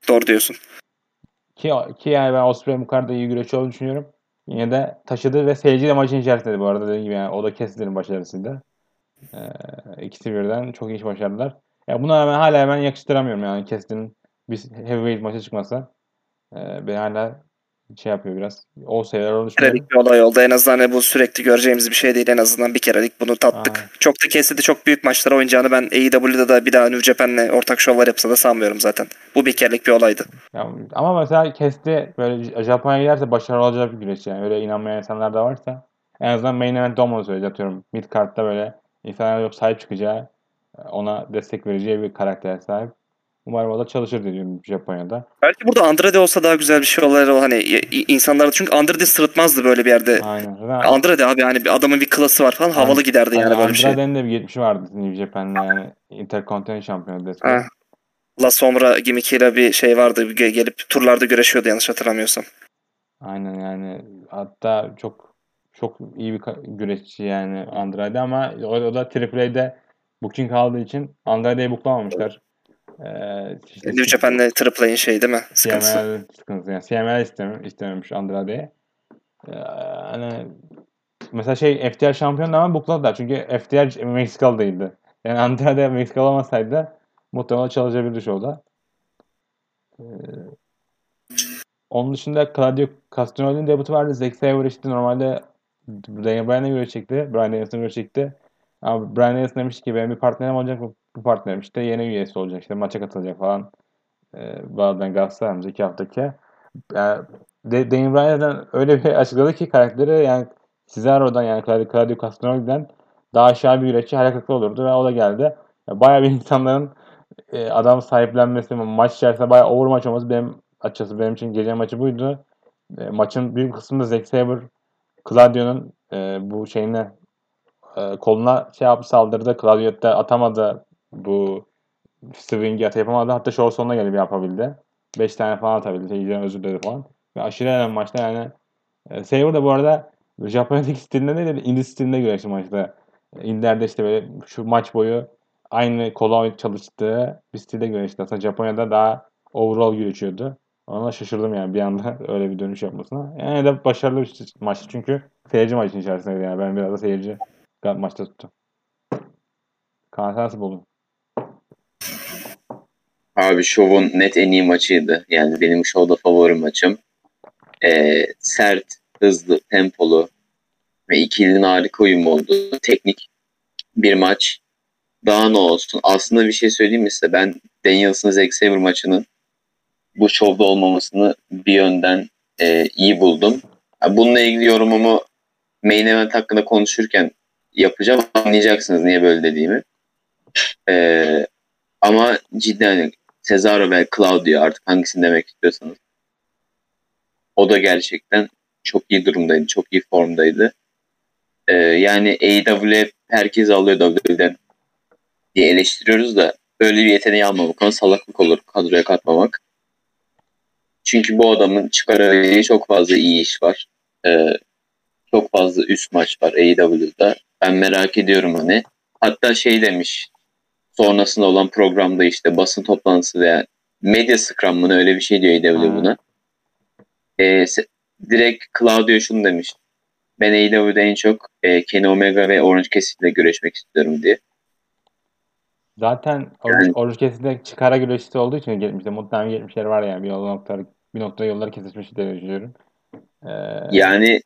Doğru diyorsun. Ki, ki yani ben Osprey'in bu kadar da iyi güreşçi olduğunu düşünüyorum. Yine de taşıdı ve seyirci de maçın içerisinde bu arada dediğim gibi yani o da Cassidy'nin başarısıydı. Ee, ikisi birden çok iş başardılar. Ya buna rağmen hala ben yakıştıramıyorum yani Cassidy'nin bir heavyweight maça çıkması. Ee, beni hala şey yapıyor biraz. O seviyeler düşünüyorum. kerelik bir olay oldu. En azından hani bu sürekli göreceğimiz bir şey değil. En azından bir kerelik bunu tattık. Aynen. Çok da kesidi çok büyük maçlara oynayacağını ben AEW'de da bir daha New Japan'le ortak şovlar yapsa da sanmıyorum zaten. Bu bir kerelik bir olaydı. Ya, ama mesela Kesti böyle Japonya'ya giderse başarılı olacak bir güreşçi yani. Öyle inanmayan insanlar da varsa en azından main event olmalı söyleyeceğim. Atıyorum mid card'da böyle insanlara yok sahip çıkacağı ona destek vereceği bir karaktere sahip. Umarım o da çalışır diyorum Japonya'da. Belki burada Andrade olsa daha güzel bir şey olur. Hani insanlar çünkü Andrade sırıtmazdı böyle bir yerde. Aynen. Zaten- Andrade abi hani bir adamın bir klası var falan havalı giderdi yani Aynen, böyle bir şey. Andrade'nin de bir geçmişi vardı New Japan'la yani Intercontinental şampiyonu destek. La Sombra gimmick'iyle bir şey vardı. ge- Gelip turlarda güreşiyordu yanlış hatırlamıyorsam. Aynen yani hatta çok çok iyi bir güreşçi yani Andrade ama o, o da AAA'de booking aldığı için Andrade'yi booklamamışlar. Ee, işte New Japan'le Triple A'in şey değil mi? Sıkıntısı. CML sıkıntısı yani CML istemiyor, istememiş Andrade'ye. Ee, hani mesela şey FTR şampiyon ama bookladılar çünkü FTR Meksikalı değildi. Yani Andrade Meksikalı olmasaydı muhtemelen çalışabilirdi şovda. Ee, onun dışında Claudio Castagnoli'nin debutu vardı. Zack Sabre işte normalde Daniel Bryan'a görecekti. Bryan Danielson'a görecekti. Ama Bryan Danielson demişti ki benim bir partnerim olacak. Bu, bu partnerim işte yeni üyesi olacak. işte maça katılacak falan. Ee, bazen Galatasaray önümüzdeki haftaki. Yani De- Daniel Bryan'dan öyle bir açıkladı ki karakteri yani Cesaro'dan yani Claudio, Claudio Castagnoli'den daha aşağı bir güreşçi hayal olurdu ve o da geldi. Yani bayağı bir insanların e, adam sahiplenmesi, maç içerisinde bayağı over maç olması benim açıkçası benim için gece maçı buydu. E, maçın büyük kısmında Zack Sabre Claudio'nun e, bu şeyine e, koluna şey yapıp saldırdı. Claudio da atamadı bu swing'i at yapamadı. Hatta show sonuna gelip yapabildi. 5 tane falan atabildi. Seyirciden özür diledi falan. Ve aşırı önemli maçta yani. E, Sabre da bu arada Japonya'daki stilinde değil de Indi stilinde güreşti maçta. Indiler'de işte böyle şu maç boyu aynı kola çalıştığı bir stilde güreşti. Aslında Japonya'da daha overall güreşiyordu. Ona şaşırdım yani bir anda öyle bir dönüş yapmasına. Yani de başarılı bir maçtı çünkü seyirci maçın içerisindeydi yani. Ben biraz da seyirci maçta tuttum. Kaan sen nasıl buldun? Abi şovun net en iyi maçıydı. Yani benim şovda favori maçım. Ee, sert, hızlı, tempolu ve ikilinin harika uyum oldu. Teknik bir maç. Daha ne olsun? Aslında bir şey söyleyeyim mi size? Ben Daniels'ın Zack Sabre maçının bu şovda olmamasını bir yönden e, iyi buldum. Bununla ilgili yorumumu main event hakkında konuşurken yapacağım. Anlayacaksınız niye böyle dediğimi. Ee, ama cidden hani Cesaro ve Claudio artık hangisini demek istiyorsanız. O da gerçekten çok iyi durumdaydı. Çok iyi formdaydı. Ee, yani AEW herkes alıyor WWE'den diye eleştiriyoruz da böyle bir yeteneği almamak ona salaklık olur kadroya katmamak. Çünkü bu adamın çıkarabileceği çok fazla iyi iş var. Ee, çok fazla üst maç var AEW'da. Ben merak ediyorum hani. Hatta şey demiş sonrasında olan programda işte basın toplantısı veya medya scrum'ını öyle bir şey diyor AEW buna. Ee, direkt Claudio şunu demiş. Ben AEW'de en çok e, Kenny Omega ve Orange Cassidy'le görüşmek istiyorum diye. Zaten Yani- Orange Cassidy'de çıkara güreşçisi olduğu için geçmişte muhtemelen geçmişleri var yani bir yol noktaları, bir noktada yolları kesişmiş diye düşünüyorum. Ee, Yani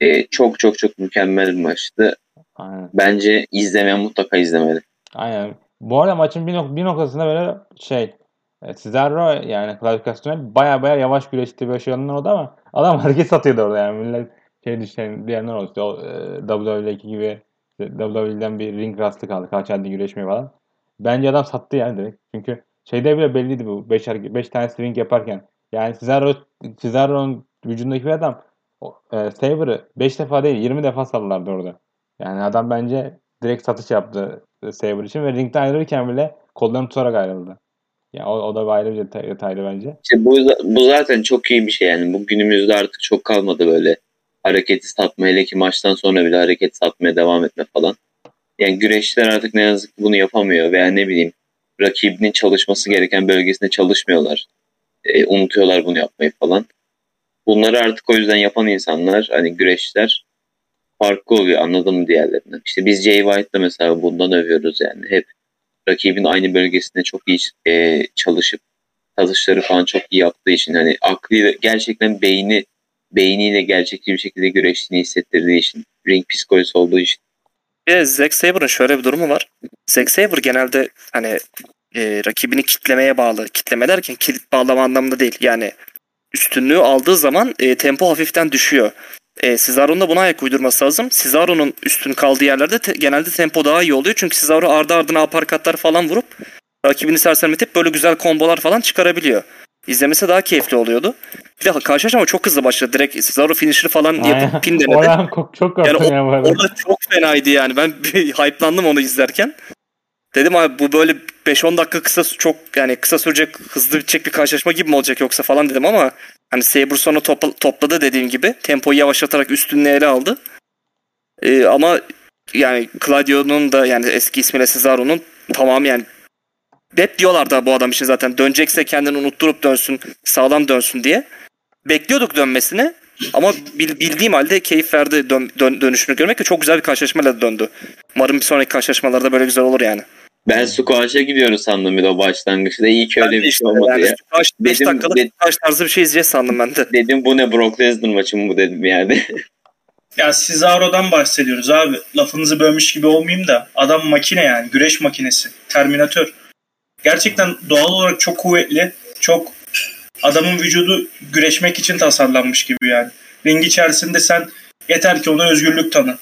e, çok çok çok mükemmel bir maçtı. aynen. Bence izlemeyen mutlaka izlemeli. Aynen. Bu arada maçın bir, nok- bir noktasında böyle şey e, Cesaro yani Castagnoli baya baya yavaş güreşti böyle şey olanlar oldu ama adam hareket satıyordu orada yani millet şey düşen diyenler oldu işte o e, WWE'deki gibi işte WWE'den bir ring rastı kaldı kaç halde güreşmeye falan. Bence adam sattı yani direkt. Çünkü şeyde bile belliydi bu 5 5 tane swing yaparken. Yani Cesaro Cesaro'nun vücudundaki bir adam e, Saber'ı 5 defa değil 20 defa sallalardı orada. Yani adam bence direkt satış yaptı e, Saber için ve ringden ayrılırken bile kollarını tutarak ayrıldı. Yani o, o da bir ayrı bir detay, detaylı bence. İşte bu, bu zaten çok iyi bir şey yani. Bu günümüzde artık çok kalmadı böyle hareketi satma. Hele ki maçtan sonra bile hareket satmaya devam etme falan. Yani güreşçiler artık ne yazık ki bunu yapamıyor veya ne bileyim rakibinin çalışması gereken bölgesinde çalışmıyorlar. E, unutuyorlar bunu yapmayı falan. Bunları artık o yüzden yapan insanlar hani güreşçiler farklı oluyor anladın mı diğerlerinden. İşte biz Jay White'da mesela bundan övüyoruz yani. Hep rakibin aynı bölgesinde çok iyi e, çalışıp satışları falan çok iyi yaptığı için hani aklıyla gerçekten beyni beyniyle gerçekçi bir şekilde güreştiğini hissettirdiği için ring psikolojisi olduğu için Bir de Zack Saber'ın şöyle bir durumu var. Zack Saber genelde hani e, rakibini kitlemeye bağlı. Kitleme derken kilit bağlama anlamında değil. Yani üstünlüğü aldığı zaman e, tempo hafiften düşüyor. E, Cesaro'nun da buna ayak uydurması lazım. Cesaro'nun üstün kaldığı yerlerde te- genelde tempo daha iyi oluyor. Çünkü Cesaro ardı ardına aparkatlar falan vurup rakibini sersemletip böyle güzel kombolar falan çıkarabiliyor. İzlemesi daha keyifli oluyordu. Bir de karşılaşma çok hızlı başladı. Direkt Cesaro finisher falan yapıp pin denedi. Orhan ko- çok Yani korktum ya bu arada. Orada çok fenaydı yani. Ben bir hype'landım onu izlerken. Dedim abi bu böyle 5-10 dakika kısa çok yani kısa sürecek hızlı bitecek bir karşılaşma gibi mi olacak yoksa falan dedim ama hani Sabre sonra topla- topladı dediğim gibi. Tempoyu yavaşlatarak üstünlüğü ele aldı. Ee, ama yani Claudio'nun da yani eski ismiyle Cesaro'nun tamam yani hep diyorlar da bu adam için zaten dönecekse kendini unutturup dönsün sağlam dönsün diye. Bekliyorduk dönmesini ama bil- bildiğim halde keyif verdi dön- dön- dönüşünü görmek ve çok güzel bir karşılaşmayla döndü. Umarım bir sonraki karşılaşmalarda böyle güzel olur yani. Ben squash'a gidiyoruz sandım bir de o başlangıçta. İyi ki öyle bir İşte şey olmadı yani ya. 5 Dedim- dakikalık dedim- taş tarzı bir şey izleyeceğiz sandım ben de. Dedim bu ne Brock Lesnar maçı mı bu dedim yani. Ya Cesaro'dan bahsediyoruz abi. Lafınızı bölmüş gibi olmayayım da adam makine yani. Güreş makinesi. Terminatör. Gerçekten doğal olarak çok kuvvetli. Çok adamın vücudu güreşmek için tasarlanmış gibi yani. Ring içerisinde sen yeter ki ona özgürlük tanı.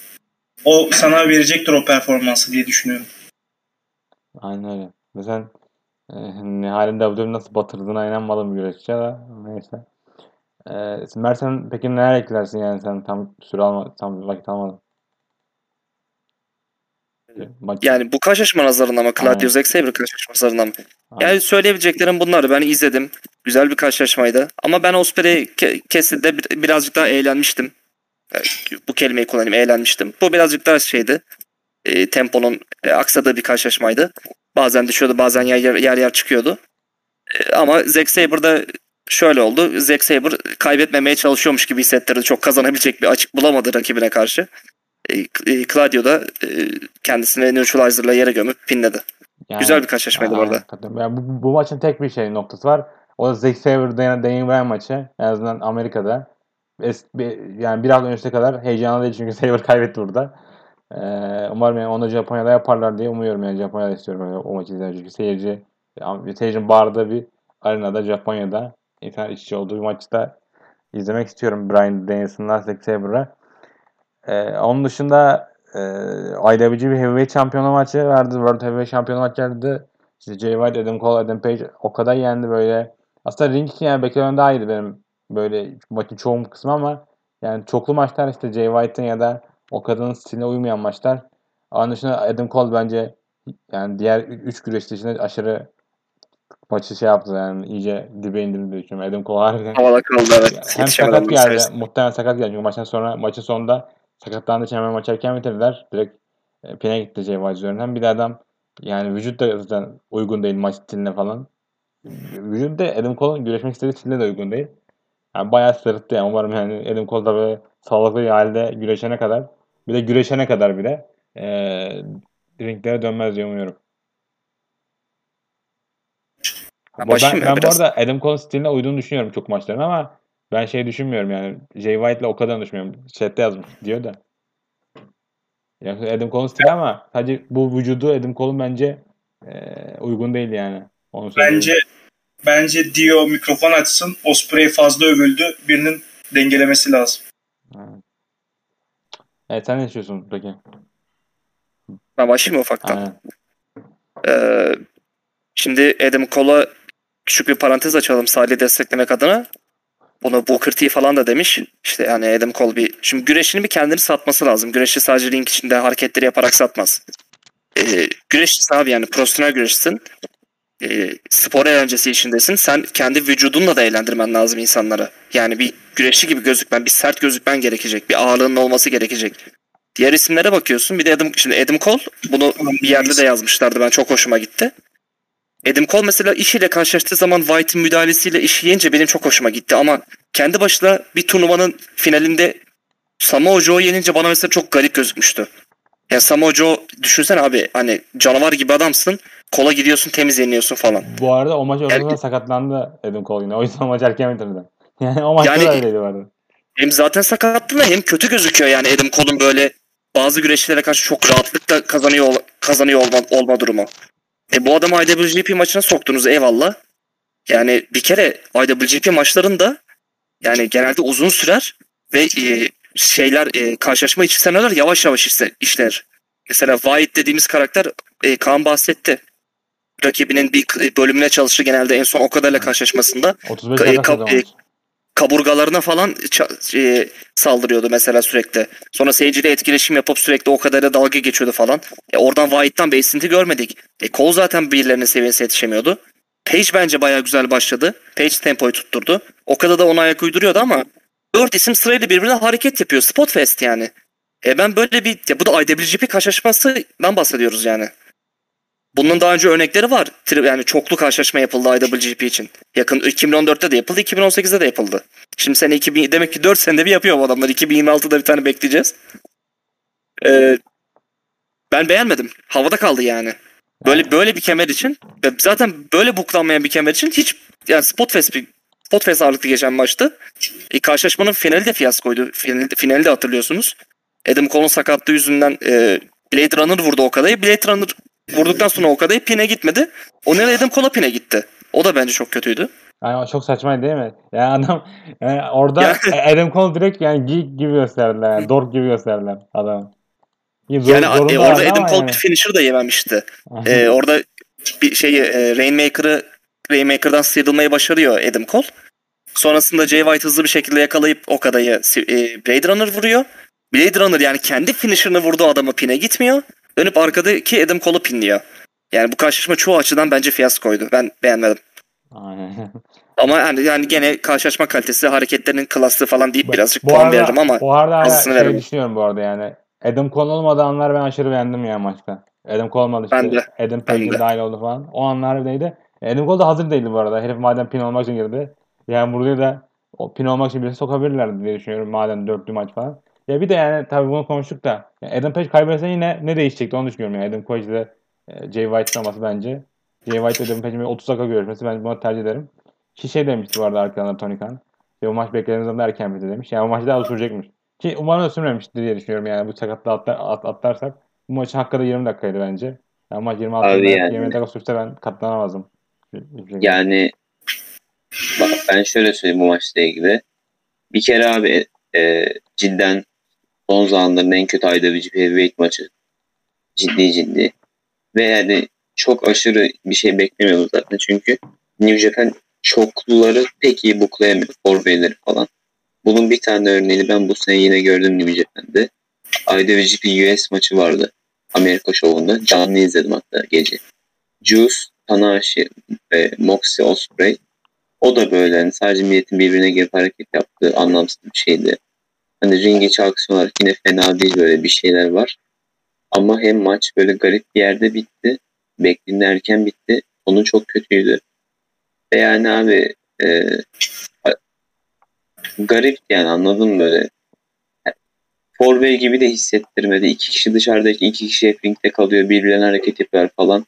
O sana verecektir o performansı diye düşünüyorum. Aynen öyle. Mesela e, Nihal'in WWE'yi nasıl batırdığına inanmadım güreşçi da neyse. E, Mert sen peki neler eklersin yani sen tam süre alma, tam vakit almadın. Maç, Yani bu karşılaşma nazarında mı? Zack Sabre karşılaşma nazarında mı? Aynen. Yani söyleyebileceklerim bunlar. Ben izledim. Güzel bir karşılaşmaydı. Ama ben Osprey ke- keside bir- birazcık daha eğlenmiştim. Yani Bu kelimeyi kullanayım eğlenmiştim. Bu birazcık daha şeydi. E, temponun e, aksadığı bir karşılaşmaydı. Bazen düşüyordu bazen yer yer, yer, yer çıkıyordu. E, ama Zack Saber'da şöyle oldu. Zack Saber kaybetmemeye çalışıyormuş gibi hissettirdi. Çok kazanabilecek bir açık bulamadı rakibine karşı. E, e, Claudio da e, kendisini neutralizer'la yere gömüp pinledi. Yani- Güzel bir karşılaşmaydı bu arada. Yani bu, bu maçın tek bir şey noktası var. O da Zack Daniel Bryan maçı. En azından Amerika'da. Es, bir- yani bir hafta öncesine kadar heyecanlı değil çünkü Sabre kaybetti burada. Ee, umarım yani onu Japonya'da yaparlar diye umuyorum yani Japonya'da istiyorum yani o maçı izlemek çünkü seyirci seyircinin bağırdığı bir arenada Japonya'da insan iç içe olduğu bir maçta izlemek istiyorum Bryan Danielson'la Zack Sabre'ı. Ee, onun dışında e, IWGP bir heavyweight şampiyonu maçı vardı. World Heavyweight şampiyonu maçı vardı. İşte Jay White, Adam Cole, Adam Page o kadar yendi böyle. Aslında ring için yani beklemem daha iyiydi benim böyle maçın çoğun kısmı ama yani çoklu maçlar işte Jay White'ın ya da o kadının stiline uymayan maçlar. Onun dışında Adam Cole bence yani diğer 3 güreş dışında aşırı maçı şey yaptı yani iyice dibe indirdi diye düşünüyorum. Adam Cole harbiden Havada kaldı evet. hem sakat geldi. Muhtemelen sakat geldi. Çünkü maçtan sonra maçın sonunda sakatlandığı için hemen maçı erken bitirdiler. Direkt e, pine gitti White üzerinden. Bir de adam yani vücut da zaten uygun değil maç stiline falan. Vücut da Adam Cole'un güreşmek istediği stiline de uygun değil. Yani bayağı sırıttı yani. Umarım yani Adam Cole da böyle sağlıklı bir halde güreşene kadar bir de güreşene kadar bile e, ringlere dönmez diye umuyorum. Ben Bu- ben, ya ben bu biraz. arada Adam Cole'un stiline uyduğunu düşünüyorum çok maçların ama ben şey düşünmüyorum yani Jay White'la o kadar düşünmüyorum. Chat'te yazmış diyor da. Yani Adam Cole'un stili ama sadece bu vücudu Adam Cole'un bence e, uygun değil yani. Onu söyleyeyim. Bence bence Dio mikrofon açsın. Osprey fazla övüldü. Birinin dengelemesi lazım. Evet sen ne düşünüyorsun peki? Ben başlayayım mı ufaktan? Aynen. Ee, şimdi Adam Cole'a küçük bir parantez açalım Salih'i desteklemek adına. Bunu Booker T falan da demiş. İşte yani Adam Cole bir... Şimdi güreşini bir kendini satması lazım. Güreşi sadece ring içinde hareketleri yaparak satmaz. Ee, güreşçisin abi yani profesyonel güreşçisin. Ee, spor eğlencesi içindesin. Sen kendi vücudunla da eğlendirmen lazım insanlara. Yani bir güreşçi gibi gözükmen, bir sert gözükmen gerekecek. Bir ağırlığının olması gerekecek. Diğer isimlere bakıyorsun. Bir de Adam, şimdi Adam Cole bunu bir yerde de yazmışlardı. Ben çok hoşuma gitti. Adam Cole mesela işiyle karşılaştığı zaman White'in müdahalesiyle işi yiyince benim çok hoşuma gitti ama kendi başına bir turnuvanın finalinde Samoa Joe'yu yenince bana mesela çok garip gözükmüştü. Ya Samoa Joe düşünsene abi hani canavar gibi adamsın. Kola gidiyorsun temiz yeniyorsun falan. Bu arada o maç ortasında Yani- sakatlandı Adam Cole yine. O yüzden maç erken bitirdi. Yani o maçta Yani- da öyleydi arada. Hem zaten sakatlığında hem kötü gözüküyor yani Adam Cole'un böyle bazı güreşçilere karşı çok rahatlıkla kazanıyor kazanıyor olma, olma durumu. E bu adamı IWGP maçına soktunuz eyvallah. Yani bir kere IWGP maçlarında yani genelde uzun sürer ve e, şeyler e, karşılaşma içi senaryolar yavaş yavaş işler. Mesela White dediğimiz karakter e, Kaan bahsetti. Rakibinin bir bölümüne çalışır genelde en son o kadarla karşılaşmasında. 35 Ka- dakika kap- kazanmış. Kaburgalarına falan e, saldırıyordu mesela sürekli. Sonra seyirciyle etkileşim yapıp sürekli o kadarla dalga geçiyordu falan. E, oradan White'tan bir esinti görmedik. E, Cole zaten birilerinin seviyesine yetişemiyordu. Page bence bayağı güzel başladı. Page tempoyu tutturdu. O kadar da ona ayak uyduruyordu ama dört isim sırayla birbirine hareket yapıyor. Spotfest yani. E ben böyle bir ya bu da IWGP karşılaşmasından bahsediyoruz yani. Bunun daha önce örnekleri var. Yani çoklu karşılaşma yapıldı IWGP için. Yakın 2014'te de yapıldı, 2018'de de yapıldı. Şimdi sene 2000 demek ki 4 senede bir yapıyor bu adamlar. 2026'da bir tane bekleyeceğiz. Ee, ben beğenmedim. Havada kaldı yani. Böyle böyle bir kemer için ve zaten böyle buklanmayan bir kemer için hiç yani Spotfest bir Spotfest ağırlıklı geçen maçtı. E, karşılaşmanın finali de fiyaskoydu. Finali, finali de hatırlıyorsunuz. Adam Cole'un sakatlığı yüzünden e, Blade Runner vurdu o kadayı. Blade Runner vurduktan sonra o kadayı pine gitmedi. O nereye Adam Cole'a pine gitti. O da bence çok kötüydü. Yani çok saçmaydı değil mi? Yani adam yani orada Ya- Adam Cole direkt yani geek gibi gösterdiler. Yani dork gibi gösterdiler adam. Zor- Yani e, orada Adam Cole yani. bir finisher da yememişti. Ee, orada bir şeyi e, Rainmaker'ı Rainmaker'dan sıyrılmayı başarıyor Adam Cole. Sonrasında Jay White hızlı bir şekilde yakalayıp o kadayı si- e, Blade Runner vuruyor. Blade Runner yani kendi finisher'ını vurduğu adamı pine gitmiyor. Dönüp arkadaki Adam Cole'u pinliyor. Yani bu karşılaşma çoğu açıdan bence fiyaskoydu. Ben beğenmedim. Aynen. Ama yani, yani gene karşılaşma kalitesi, hareketlerinin klaslığı falan deyip birazcık Bu puan arada, veririm ama bu arada şey veririm. düşünüyorum bu arada yani. Adam Cole olmadığı anlar ben aşırı beğendim ya maçta. Adam Cole olmadı işte. Ben de. Adam Page'in dahil oldu falan. O anlar neydi? Adam Cole da hazır değildi bu arada. Herif madem pin olmak için girdi. Yani burada da o pin olmak için birisi sokabilirlerdi diye düşünüyorum. Madem dörtlü maç falan. Ya bir de yani tabii bunu konuştuk da. yani Adam Page kaybetse yine ne değişecekti onu düşünüyorum. Yani Adam Page ile e, Jay White olması bence. Jay White ile Adam Page'in böyle 30 dakika görüşmesi ben bunu tercih ederim. Ki şey demişti arada arkadan Tony Khan. Ya, bu maç beklediğimiz zaman erken bitti demiş. Yani bu maçı daha da sürecekmiş. Ki umarım da sürmemiştir diye düşünüyorum yani bu sakatlığı atlar, at, atlarsak. Bu maçın hakkı da 20 dakikaydı bence. Yani maç 26 Abi dakika, yani. 20 dakika sürse ben katlanamazdım. Yani bak ben şöyle söyleyeyim bu maçla ilgili. Bir kere abi e, cidden son zamanların en kötü IWGP Heavyweight maçı. Ciddi ciddi. Ve yani çok aşırı bir şey beklemiyoruz zaten çünkü New Japan çokluları pek iyi buklayamıyor. Forbeyleri falan. Bunun bir tane örneğini ben bu sene yine gördüm New Japan'de. IWGP US maçı vardı. Amerika şovunda. Canlı izledim hatta gece. Juice, Tanahashi ve Moxie Osprey. O da böyle hani sadece milletin birbirine girip hareket yaptığı anlamsız bir şeydi. Hani ring içi aksiyon olarak yine fena değil böyle bir şeyler var. Ama hem maç böyle garip bir yerde bitti. Beklediğinde bitti. Sonu çok kötüydü. Ve yani abi e, garip yani anladın mı böyle. Forbey gibi de hissettirmedi. İki kişi dışarıdaki iki kişi hep ringde kalıyor. Birbirlerine hareket yapıyor falan.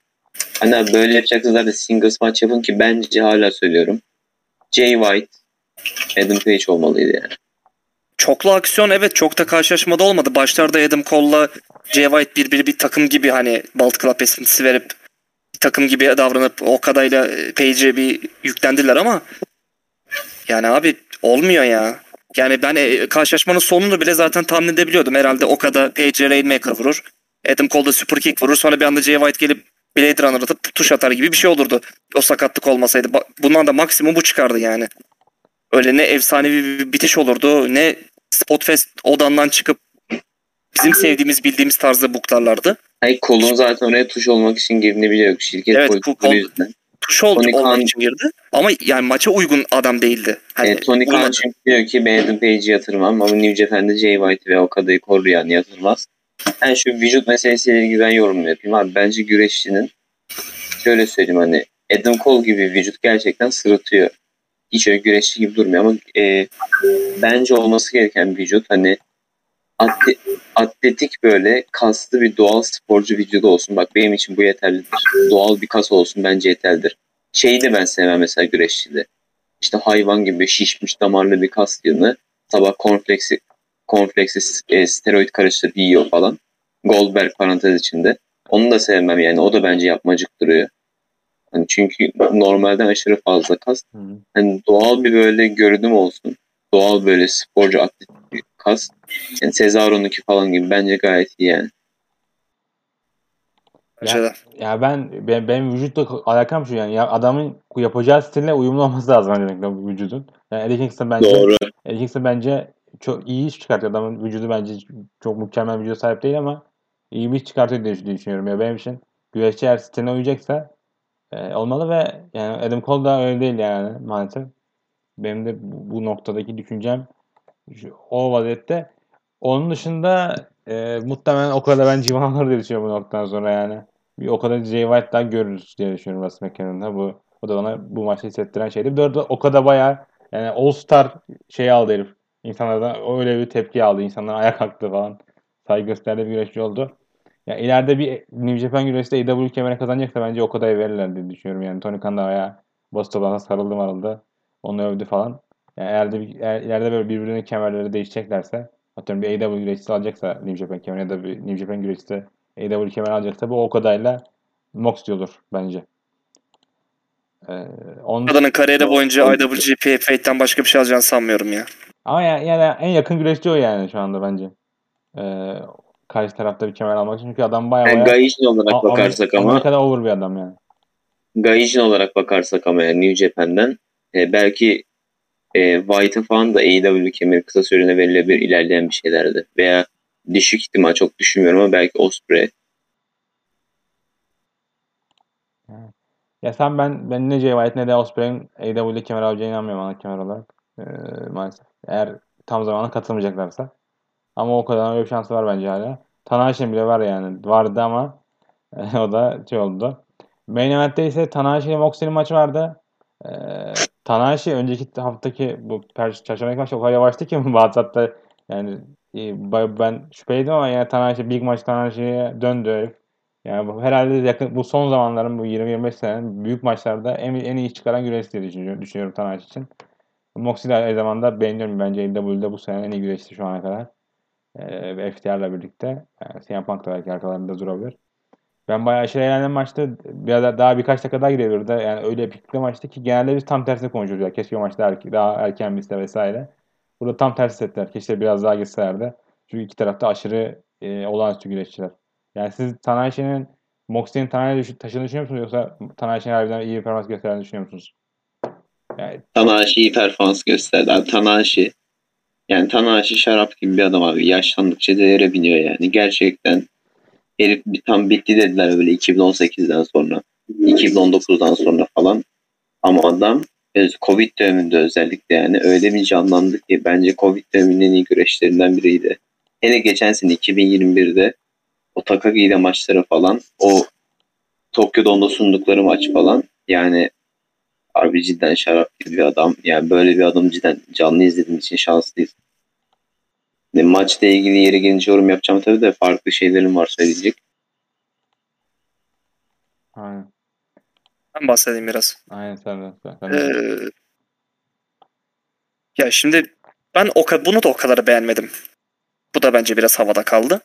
Hani abi böyle yapacaksınız zaten singles maç yapın ki bence hala söylüyorum. Jay White, Adam Page olmalıydı yani. Çoklu aksiyon evet çok da karşılaşmada olmadı. Başlarda Adam Cole'la Jay White birbiri bir takım gibi hani Balt Club esintisi verip bir takım gibi davranıp o kadayla e, Page'e bir yüklendiler ama yani abi olmuyor ya. Yani ben e, karşılaşmanın sonunu bile zaten tahmin edebiliyordum. Herhalde o kadar Page'e Rainmaker vurur. Adam Cole da super kick vurur. Sonra bir anda Jay White gelip Blade Runner atıp tuş atar gibi bir şey olurdu. O sakatlık olmasaydı. Bundan da maksimum bu çıkardı yani. Öyle ne efsanevi bir bitiş olurdu ne Spotfest odandan çıkıp bizim sevdiğimiz bildiğimiz tarzda buklarlardı. Hayır kolun zaten oraya tuş olmak için girdiğini biliyor. Şirket Evet, kol- yüzünden. Tuş oldu, Tony olmak Khan- için girdi. Ama yani maça uygun adam değildi. Hani E, Tony Khan çünkü diyor ki ben Adam Page'i yatırmam ama New Japan'de Jay White ve Okada'yı koruyan yatırmaz. Yani şu vücut meselesiyle ilgili ben yorum yapayım abi. Bence güreşçinin şöyle söyleyeyim hani Adam Cole gibi vücut gerçekten sırıtıyor. Hiç öyle güreşçi gibi durmuyor ama e, bence olması gereken bir vücut hani atle- atletik böyle kaslı bir doğal sporcu vücudu olsun. Bak benim için bu yeterlidir. Doğal bir kas olsun bence yeterlidir. Şeyi de ben sevmem mesela güreşçide. İşte hayvan gibi şişmiş damarlı bir kas yığını sabah kornfleksi kornfleksi e, steroid karıştırıp yiyor falan. Goldberg parantez içinde. Onu da sevmem yani. O da bence yapmacık duruyor. Hani çünkü normalden aşırı fazla kas. Hı. Hani doğal bir böyle görünüm olsun. Doğal böyle sporcu atlet bir kas. Yani Cesaro'nunki falan gibi bence gayet iyi yani. De. Ya ben, ben benim vücutla alakam şu yani ya adamın yapacağı stille uyumlu olması lazım öncelikle bu vücudun. Yani Eddie Kingston bence Doğru. Eddie Kingston bence çok iyi iş çıkartıyor. Adamın vücudu bence çok mükemmel bir vücuda sahip değil ama iyi bir iş çıkartıyor diye düşünüyorum. Ya benim için güreşçi eğer stiline uyacaksa e, olmalı ve yani Adam Cole da öyle değil yani maalesef. Benim de bu, bu noktadaki düşüncem o vaziyette. Onun dışında e, muhtemelen o kadar ben civan alır diye düşünüyorum bu noktadan sonra yani. Bir o kadar Jay White daha görürüz diye düşünüyorum Russ McKennon'da. Bu, o da bana bu maçta hissettiren şeydi. Bir de orada o kadar bayağı yani All Star şey aldı herif. İnsanlardan öyle bir tepki aldı. İnsanlar ayak kalktı falan. Saygı gösterdiği bir güreşçi oldu. Ya ileride bir New Japan güreşte AEW kemeri kazanacaksa bence o kadar verirler diye düşünüyorum. Yani Tony Khan da bayağı Boston'a sarıldı marıldı. Onu övdü falan. Yani eğer de bir, ileride böyle birbirinin kemerleri değişeceklerse atıyorum bir AEW güreşçisi alacaksa New Japan kemeri ya da bir New Japan güreşçisi AEW kemer alacaksa bu o kadarıyla Moxley olur bence. Ee, onun, Kadının kariyeri boyunca IWGP Fate'den başka bir şey alacağını sanmıyorum ya. ama yani, yani en yakın güreşçi o yani şu anda bence. Ee, karşı tarafta bir kemer almak için. Çünkü adam bayağı Yani bayağı Gaijin olarak A- bakarsak ama Amerika'da over bir adam yani. Gaijin olarak bakarsak ama yani New Japan'den e, belki e, White'a falan da AEW kemeri kısa süreliğine verilebilir ilerleyen bir şeylerdi. Veya düşük ihtimal çok düşünmüyorum ama belki Osprey. Ya sen ben ben ne Jay White ne de Osprey'in AEW'de kemer alacağına inanmıyorum ana kemer olarak. Ee, maalesef. Eğer tam zamanlı katılmayacaklarsa. Ama o kadar öyle bir şansı var bence hala. Tanahashi'nin bile var yani. Vardı ama o da şey oldu. Main Event'te ise Tanahashi ile Moxley'nin maçı vardı. Ee, Tanahashi önceki haftaki bu per çarşamba maçta o kadar yavaştı ki WhatsApp'ta yani e, ben şüpheliydim ama yani Tanahashi Big Maç Tanahashi'ye döndü. Yani bu herhalde yakın bu son zamanların bu 20-25 senenin büyük maçlarda en, en iyi çıkaran güreşçi diye düşünüyorum, düşünüyorum Tanahashi için. Moxley de aynı zamanda beğeniyorum bence AEW'de bu sene en iyi güreşçi şu ana kadar. Ee, ve FTR'la birlikte. Yani CM Punk da belki arkalarında durabilir. Ben bayağı aşırı eğlendim maçta. Biraz daha, daha birkaç dakika daha gidebilirdi. Yani öyle epikli maçtı ki genelde biz tam tersine konuşuyoruz. Ya. Keşke maçta er- daha erken bitse vesaire. Burada tam tersi ettiler. Keşke biraz daha gitselerdi. Çünkü iki tarafta aşırı e, olağanüstü güreşçiler. Yani siz Tanahashi'nin Moxley'nin Tanahashi'yi taşıdığını düşünüyor musunuz? Yoksa Tanahashi'nin harbiden iyi bir performans gösterdiğini düşünüyor musunuz? Yani Tanahashi iyi performans gösterdi. Tanahashi yani Tanahashi şarap gibi bir adam abi. Yaşlandıkça değere biniyor yani. Gerçekten herif tam bitti dediler böyle 2018'den sonra. 2019'dan sonra falan. Ama adam Covid döneminde özellikle yani öyle bir canlandı ki bence Covid döneminin en iyi güreşlerinden biriydi. Hele geçen sene 2021'de o Takagi ile maçları falan o Tokyo'da onda sundukları maç falan yani Harbi cidden şarap gibi bir adam. Yani böyle bir adam cidden canlı izlediğim için şanslıyız. Ne maçla ilgili yeri gelince yorum yapacağım tabii de farklı şeylerim var söyleyecek. aynen. Ben bahsedeyim biraz. Aynen sen de. Sen, sen. Ee, ya şimdi ben o bunu da o kadar beğenmedim. Bu da bence biraz havada kaldı.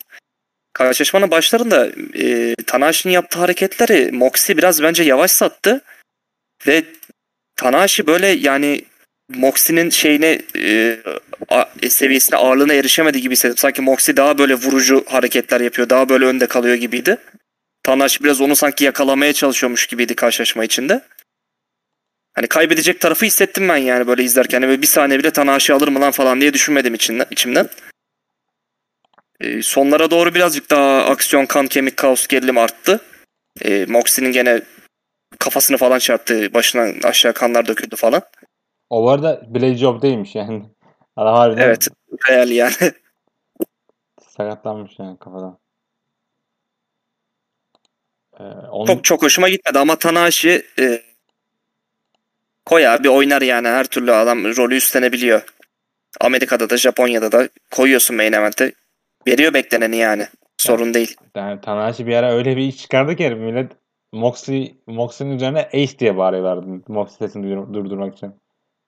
Karşılaşmanın başlarında e, Tanahashi'nin yaptığı hareketleri Moxley biraz bence yavaş sattı. Ve Tanahashi böyle yani Moxley'nin şeyine e, a- seviyesine ağırlığına erişemedi gibi hissettim. Sanki Moxley daha böyle vurucu hareketler yapıyor. Daha böyle önde kalıyor gibiydi. Tanahashi biraz onu sanki yakalamaya çalışıyormuş gibiydi karşılaşma içinde. Hani kaybedecek tarafı hissettim ben yani böyle izlerken. Hani böyle bir saniye bile Tanahashi alır mı lan falan diye düşünmedim içinden, içimden. Ee, sonlara doğru birazcık daha aksiyon, kan, kemik, kaos, gerilim arttı. Ee, Moxley'nin gene kafasını falan çarptı. Başından aşağı kanlar döküldü falan. O bu arada Blade Job değilmiş yani. Adam harbiden Evet. Real yani. sakatlanmış yani kafadan. Ee, onun, çok çok hoşuma gitmedi ama Tanahashi e, koy abi oynar yani. Her türlü adam rolü üstlenebiliyor. Amerika'da da Japonya'da da koyuyorsun main event'e. Veriyor bekleneni yani. Sorun değil. yani Tanahashi bir ara öyle bir iş çıkardı ki millet Moxley, Moxley'nin üzerine Ace diye bağırıyorlardı. Moxley sesini dur- durdurmak için.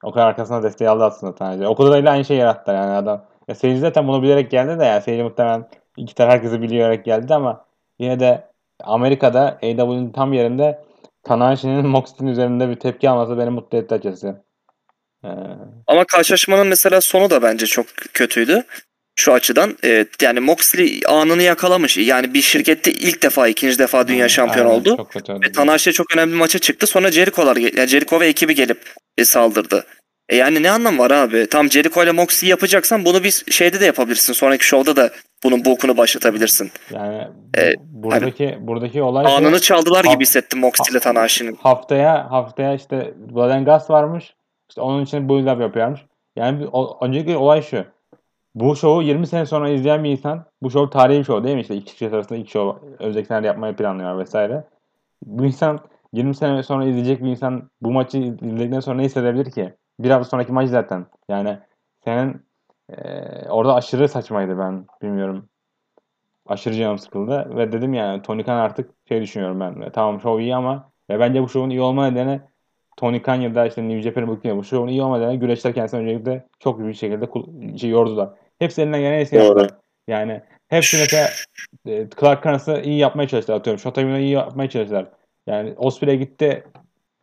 O kadar arkasına desteği aldı aslında Tanahashi. O kadarıyla aynı şeyi yarattı yani adam. Ya seyirci zaten bunu bilerek geldi de ya seyirci muhtemelen iki taraf herkesi biliyorlar geldi ama yine de Amerika'da AEW'nin tam yerinde Tanahashi'nin Moxley'nin üzerinde bir tepki alması beni mutlu etti açıkçası. Ee, Ama karşılaşmanın mesela sonu da bence çok kötüydü. Şu açıdan. E, yani Moxley anını yakalamış. Yani bir şirkette ilk defa, ikinci defa dünya şampiyonu Aynen, oldu. Ve Tanahashi çok önemli bir maça çıktı. Sonra Jericho'lar, yani Jericho ve ekibi gelip e, saldırdı. E yani ne anlam var abi? Tam Jericho ile Moxley yapacaksan bunu bir şeyde de yapabilirsin. Sonraki şovda da bunun bokunu başlatabilirsin. Yani E, buradaki buradaki olay Anını çaldılar Ha- gibi hissettim Moxley ile Tanahashi'nin. haftaya haftaya işte Blood Guts varmış. İşte onun için build up yapıyormuş. Yani o, önceki olay şu. Bu şovu 20 sene sonra izleyen bir insan bu şov tarihi bir şov değil mi? İşte iki kişi arasında iki şov özel senaryo yapmayı planlıyor vesaire. Bu insan 20 sene sonra izleyecek bir insan bu maçı izledikten sonra ne hissedebilir ki? Bir hafta sonraki maç zaten. Yani senin eee, orada aşırı saçmaydı ben bilmiyorum. Aşırı canım sıkıldı ve dedim yani Tony Khan artık şey düşünüyorum ben. E, Tamam şov iyi ama ve bence bu şovun iyi olma nedeni Tony Khan ya da işte New Japan'ı bakıyor. Bu şovun iyi olma nedeni güreşler kendisini öncelikle çok büyük şekilde kul- şey, yordular. Hepsi elinden gelen iyisini yaptılar. Yani hepsi mesela e, Clark Connors iyi yapmaya çalıştılar atıyorum. Shota Umino'yu iyi yapmaya çalıştılar. Yani Osprey gitti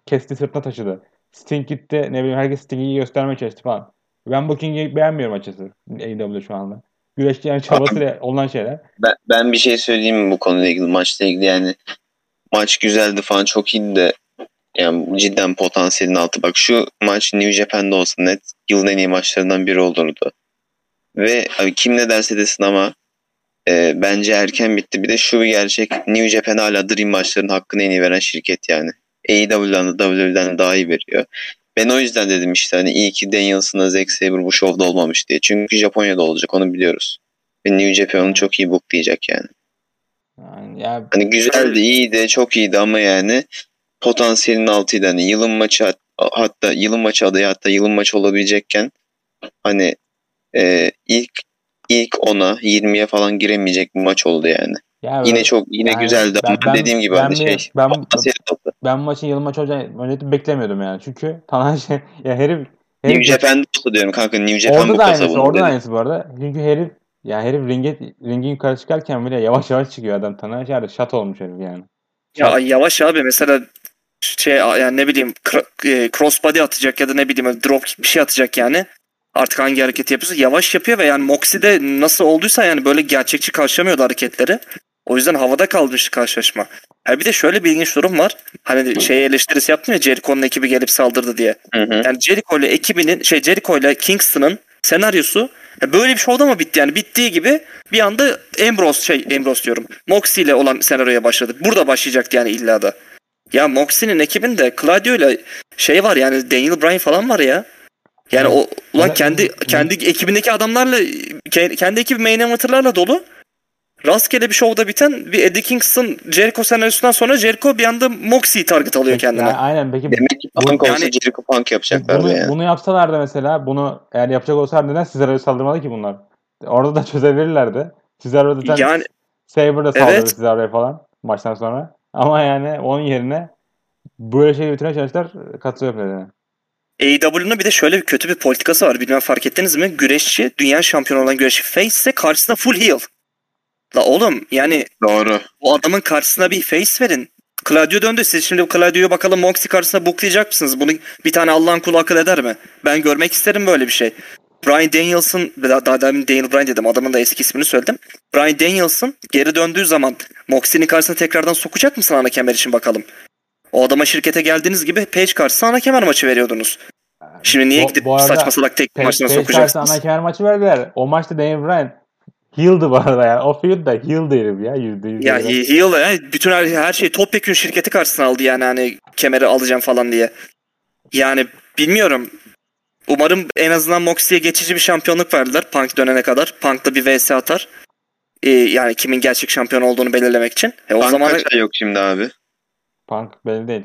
kesti sırtına taşıdı. Sting gitti ne bileyim herkes Sting'i iyi göstermeye çalıştı falan. Ben Booking'i beğenmiyorum açıkçası AEW şu anda. Güreşçi yani çabasıyla olan şeyler. Ben, ben bir şey söyleyeyim mi bu konuyla ilgili maçla ilgili yani maç güzeldi falan çok iyiydi de yani cidden potansiyelin altı. Bak şu maç New Japan'da olsa net yılın en iyi maçlarından biri olurdu. Ve abi kim ne derse desin ama e, bence erken bitti. Bir de şu bir gerçek New Japan hala Dream maçların hakkını en iyi veren şirket yani. AEW'den de WWE'den daha iyi veriyor. Ben o yüzden dedim işte hani iyi ki Danielson'la Zack Sabre bu şovda olmamış diye. Çünkü Japonya'da olacak onu biliyoruz. Ve New Japan onu çok iyi booklayacak yani. Yani ya Hani güzeldi, iyiydi, çok iyiydi ama yani potansiyelin altıydı. Hani yılın maçı hat- hatta yılın maçı adayı hatta yılın maçı olabilecekken hani e, ilk ilk 10'a 20'ye falan giremeyecek bir maç oldu yani. Ya Yine çok yine yani güzeldi ben- ama ben- dediğim gibi ben hani şey ben- ben bu maçın yılın maçı olacağını öncelikle beklemiyordum yani. Çünkü Tanahashi ya herif New herif Japan'da olsa diyorum kanka New Japan orada bu da aynısı, orada da aynısı bu arada. Çünkü herif ya herif ringe ringin yukarı çıkarken bile yavaş yavaş çıkıyor adam. Tanahashi artık şat olmuş herif yani. Ya yavaş abi mesela şey yani ne bileyim e, crossbody atacak ya da ne bileyim drop bir şey atacak yani. Artık hangi hareketi yapıyorsa yavaş yapıyor ve yani Moxie'de nasıl olduysa yani böyle gerçekçi karşılamıyordu hareketleri. O yüzden havada kalmıştı karşılaşma. Ha bir de şöyle bir ilginç durum var. Hani şey eleştirisi yaptım ya Jericho'nun ekibi gelip saldırdı diye. Hı hı. Yani Jericho ile ekibinin şey Jericho ile Kingston'ın senaryosu ya böyle bir şovda mı bitti yani bittiği gibi bir anda Ambrose şey Ambrose diyorum. Moxie ile olan senaryoya başladı. Burada başlayacaktı yani illa da. Ya Moxie'nin ekibinde Claudio ile şey var yani Daniel Bryan falan var ya. Yani o ulan Evet. kendi kendi ekibindeki adamlarla ke- kendi ekibi main eventer'larla dolu. Rastgele bir şovda biten bir Eddie Kingston Jericho senaryosundan sonra Jericho bir anda Moxie'yi target alıyor kendine. Yani aynen peki Demek ki punk olsa yani- Jericho punk yapacaklardı bunu, yani. bunu yapsalardı mesela bunu eğer yapacak olsalar neden Cesaro'ya saldırmadı ki bunlar? Orada da çözebilirlerdi. Cesaro zaten Yani Saber da saldırdı Evet. Cesaro'ya falan maçtan sonra. Ama yani onun yerine böyle şey bitirmeye çalıştılar katılıyor yani. AEW'nun bir de şöyle bir kötü bir politikası var. Bilmem fark ettiniz mi? Güreşçi, dünya şampiyonu olan güreşçi face ise karşısında full heel. La oğlum yani Doğru. o adamın karşısına bir face verin. Claudio döndü. Siz şimdi Claudio'yu bakalım Moxie karşısında booklayacak mısınız? Bunu bir tane Allah'ın kulu akıl eder mi? Ben görmek isterim böyle bir şey. Brian Danielson, daha demin Daniel Bryan dedim. Adamın da eski ismini söyledim. Brian Danielson geri döndüğü zaman Moxie'nin karşısına tekrardan sokacak mısın ana kemer için bakalım? O adama şirkete geldiğiniz gibi Page karşısına ana kemer maçı veriyordunuz. Şimdi niye Bu- gidip bu saçma salak tek Page, maçına Page sokacaksınız? ana kemer maçı verdiler. O maçta Daniel Bryan heal'dı bu arada yani. O feud da heal'dı herif ya. Yüzde yüz. Ya. Heel yani bütün her, her şeyi topyekun şirketi karşısına aldı yani hani kemeri alacağım falan diye. Yani bilmiyorum. Umarım en azından Moxie'ye geçici bir şampiyonluk verdiler Punk dönene kadar. Punk da bir vs atar. Ee, yani kimin gerçek şampiyon olduğunu belirlemek için. E, o Punk zaman kaç ay yok şimdi abi? Punk belli değil.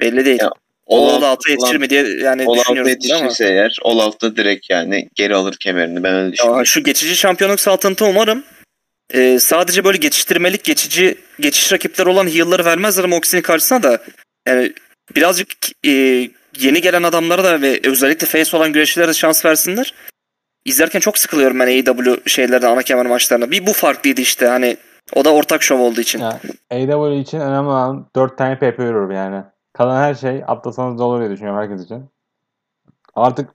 belli değil. Ya, O All da Out altı yetişir mi diye yani All Out'ta düşünüyoruz ama. yetişirse eğer All Out'ta direkt yani geri alır kemerini. Ben öyle düşünüyorum. Ya şu geçici şampiyonluk saltanatı umarım e, sadece böyle geçiştirmelik geçici geçiş rakipleri olan heal'ları vermezler Moxie'nin karşısına da yani birazcık e, yeni gelen adamlara da ve özellikle face olan güreşçilere de şans versinler. İzlerken çok sıkılıyorum ben AEW şeylerden ana kemer maçlarına. Bir bu farklıydı işte hani o da ortak şov olduğu için. Ya, AEW için önemli olan 4 tane veriyorum yani. Kalan her şey atlasanız da olur diye düşünüyorum herkes için. Artık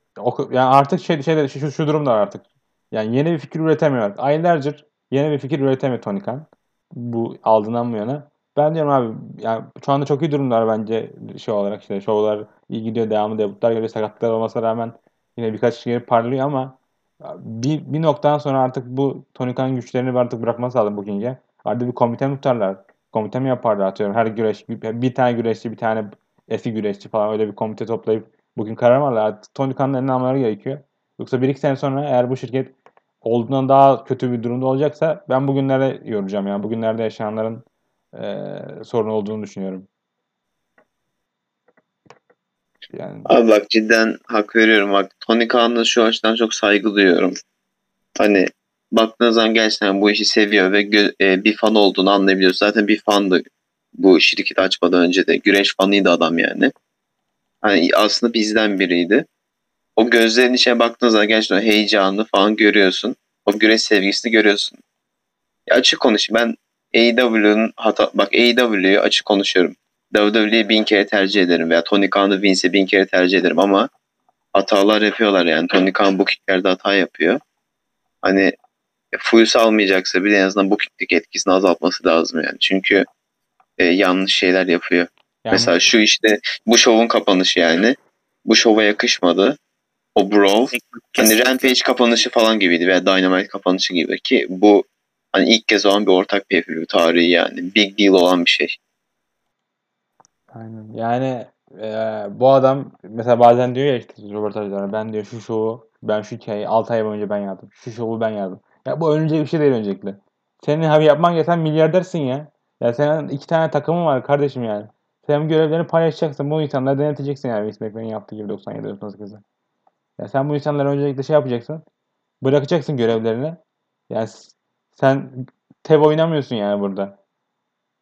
yani artık şey şey şu, şu durum da var artık. Yani yeni bir fikir üretemiyor. Aylardır yeni bir fikir üretemiyor Tony Khan. Bu aldığından bu yana. Ben diyorum abi yani şu anda çok iyi durumlar bence şey olarak işte şovlar iyi gidiyor devamlı debutlar göre sakatlıklar olmasına rağmen yine birkaç gelip parlıyor ama bir, bir noktadan sonra artık bu Tony Khan'ın güçlerini artık bırakması lazım Booking'e. Artık bir komite mi tutarlar? Komite mi yaparlar atıyorum. Her güreş bir, bir tane güreşçi bir tane eski güreşçi falan öyle bir komite toplayıp bugün karar mı alırlar? Artık Tony Khan'ın eline almaları gerekiyor. Yoksa bir iki sene sonra eğer bu şirket olduğundan daha kötü bir durumda olacaksa ben bugünlere yoracağım yani. Bugünlerde yaşayanların e, sorun olduğunu düşünüyorum. Yani Abi bak cidden hak veriyorum bak. Tony Khan'a şu açıdan çok saygı duyuyorum. Hani baktığınız zaman gerçekten bu işi seviyor ve e, bir fan olduğunu anlayabiliyor. Zaten bir fandı bu şirketi açmadan önce de. Güreş fanıydı adam yani. Hani aslında bizden biriydi. O gözlerin içine baktığınız zaman gerçekten heyecanını falan görüyorsun. O güreş sevgisini görüyorsun. Ya açık konuşayım ben AEW'nun hata bak AEW'yu açık konuşuyorum. WWE'yi bin kere tercih ederim veya Tony Khan'ı Vince'i bin kere tercih ederim ama hatalar yapıyorlar yani. Tony Khan bu kicklerde hata yapıyor. Hani e, Fuyus almayacaksa bile en azından bu kicklik etkisini azaltması lazım yani. Çünkü e, yanlış şeyler yapıyor. yani Mesela şu işte bu şovun kapanışı yani. Bu şova yakışmadı. O brawl. Hani Rampage kapanışı falan gibiydi veya Dynamite kapanışı gibi ki bu hani ilk kez olan bir ortak pay tarihi yani. Big deal olan bir şey. Aynen. Yani e, bu adam mesela bazen diyor ya işte röportajlarda ben diyor şu şovu ben şu hikayeyi 6 ay boyunca ben yazdım. Şu şovu ben yazdım. Ya bu önce bir şey değil öncelikle. Senin abi yapman gereken milyardersin ya. Ya senin iki tane takımın var kardeşim yani. Sen görevlerini paylaşacaksın. Bu insanları deneteceksin yani Vince McMahon'ın yaptığı gibi 97-98'de. Ya sen bu insanlara öncelikle şey yapacaksın. Bırakacaksın görevlerini. Yani sen tev oynamıyorsun yani burada.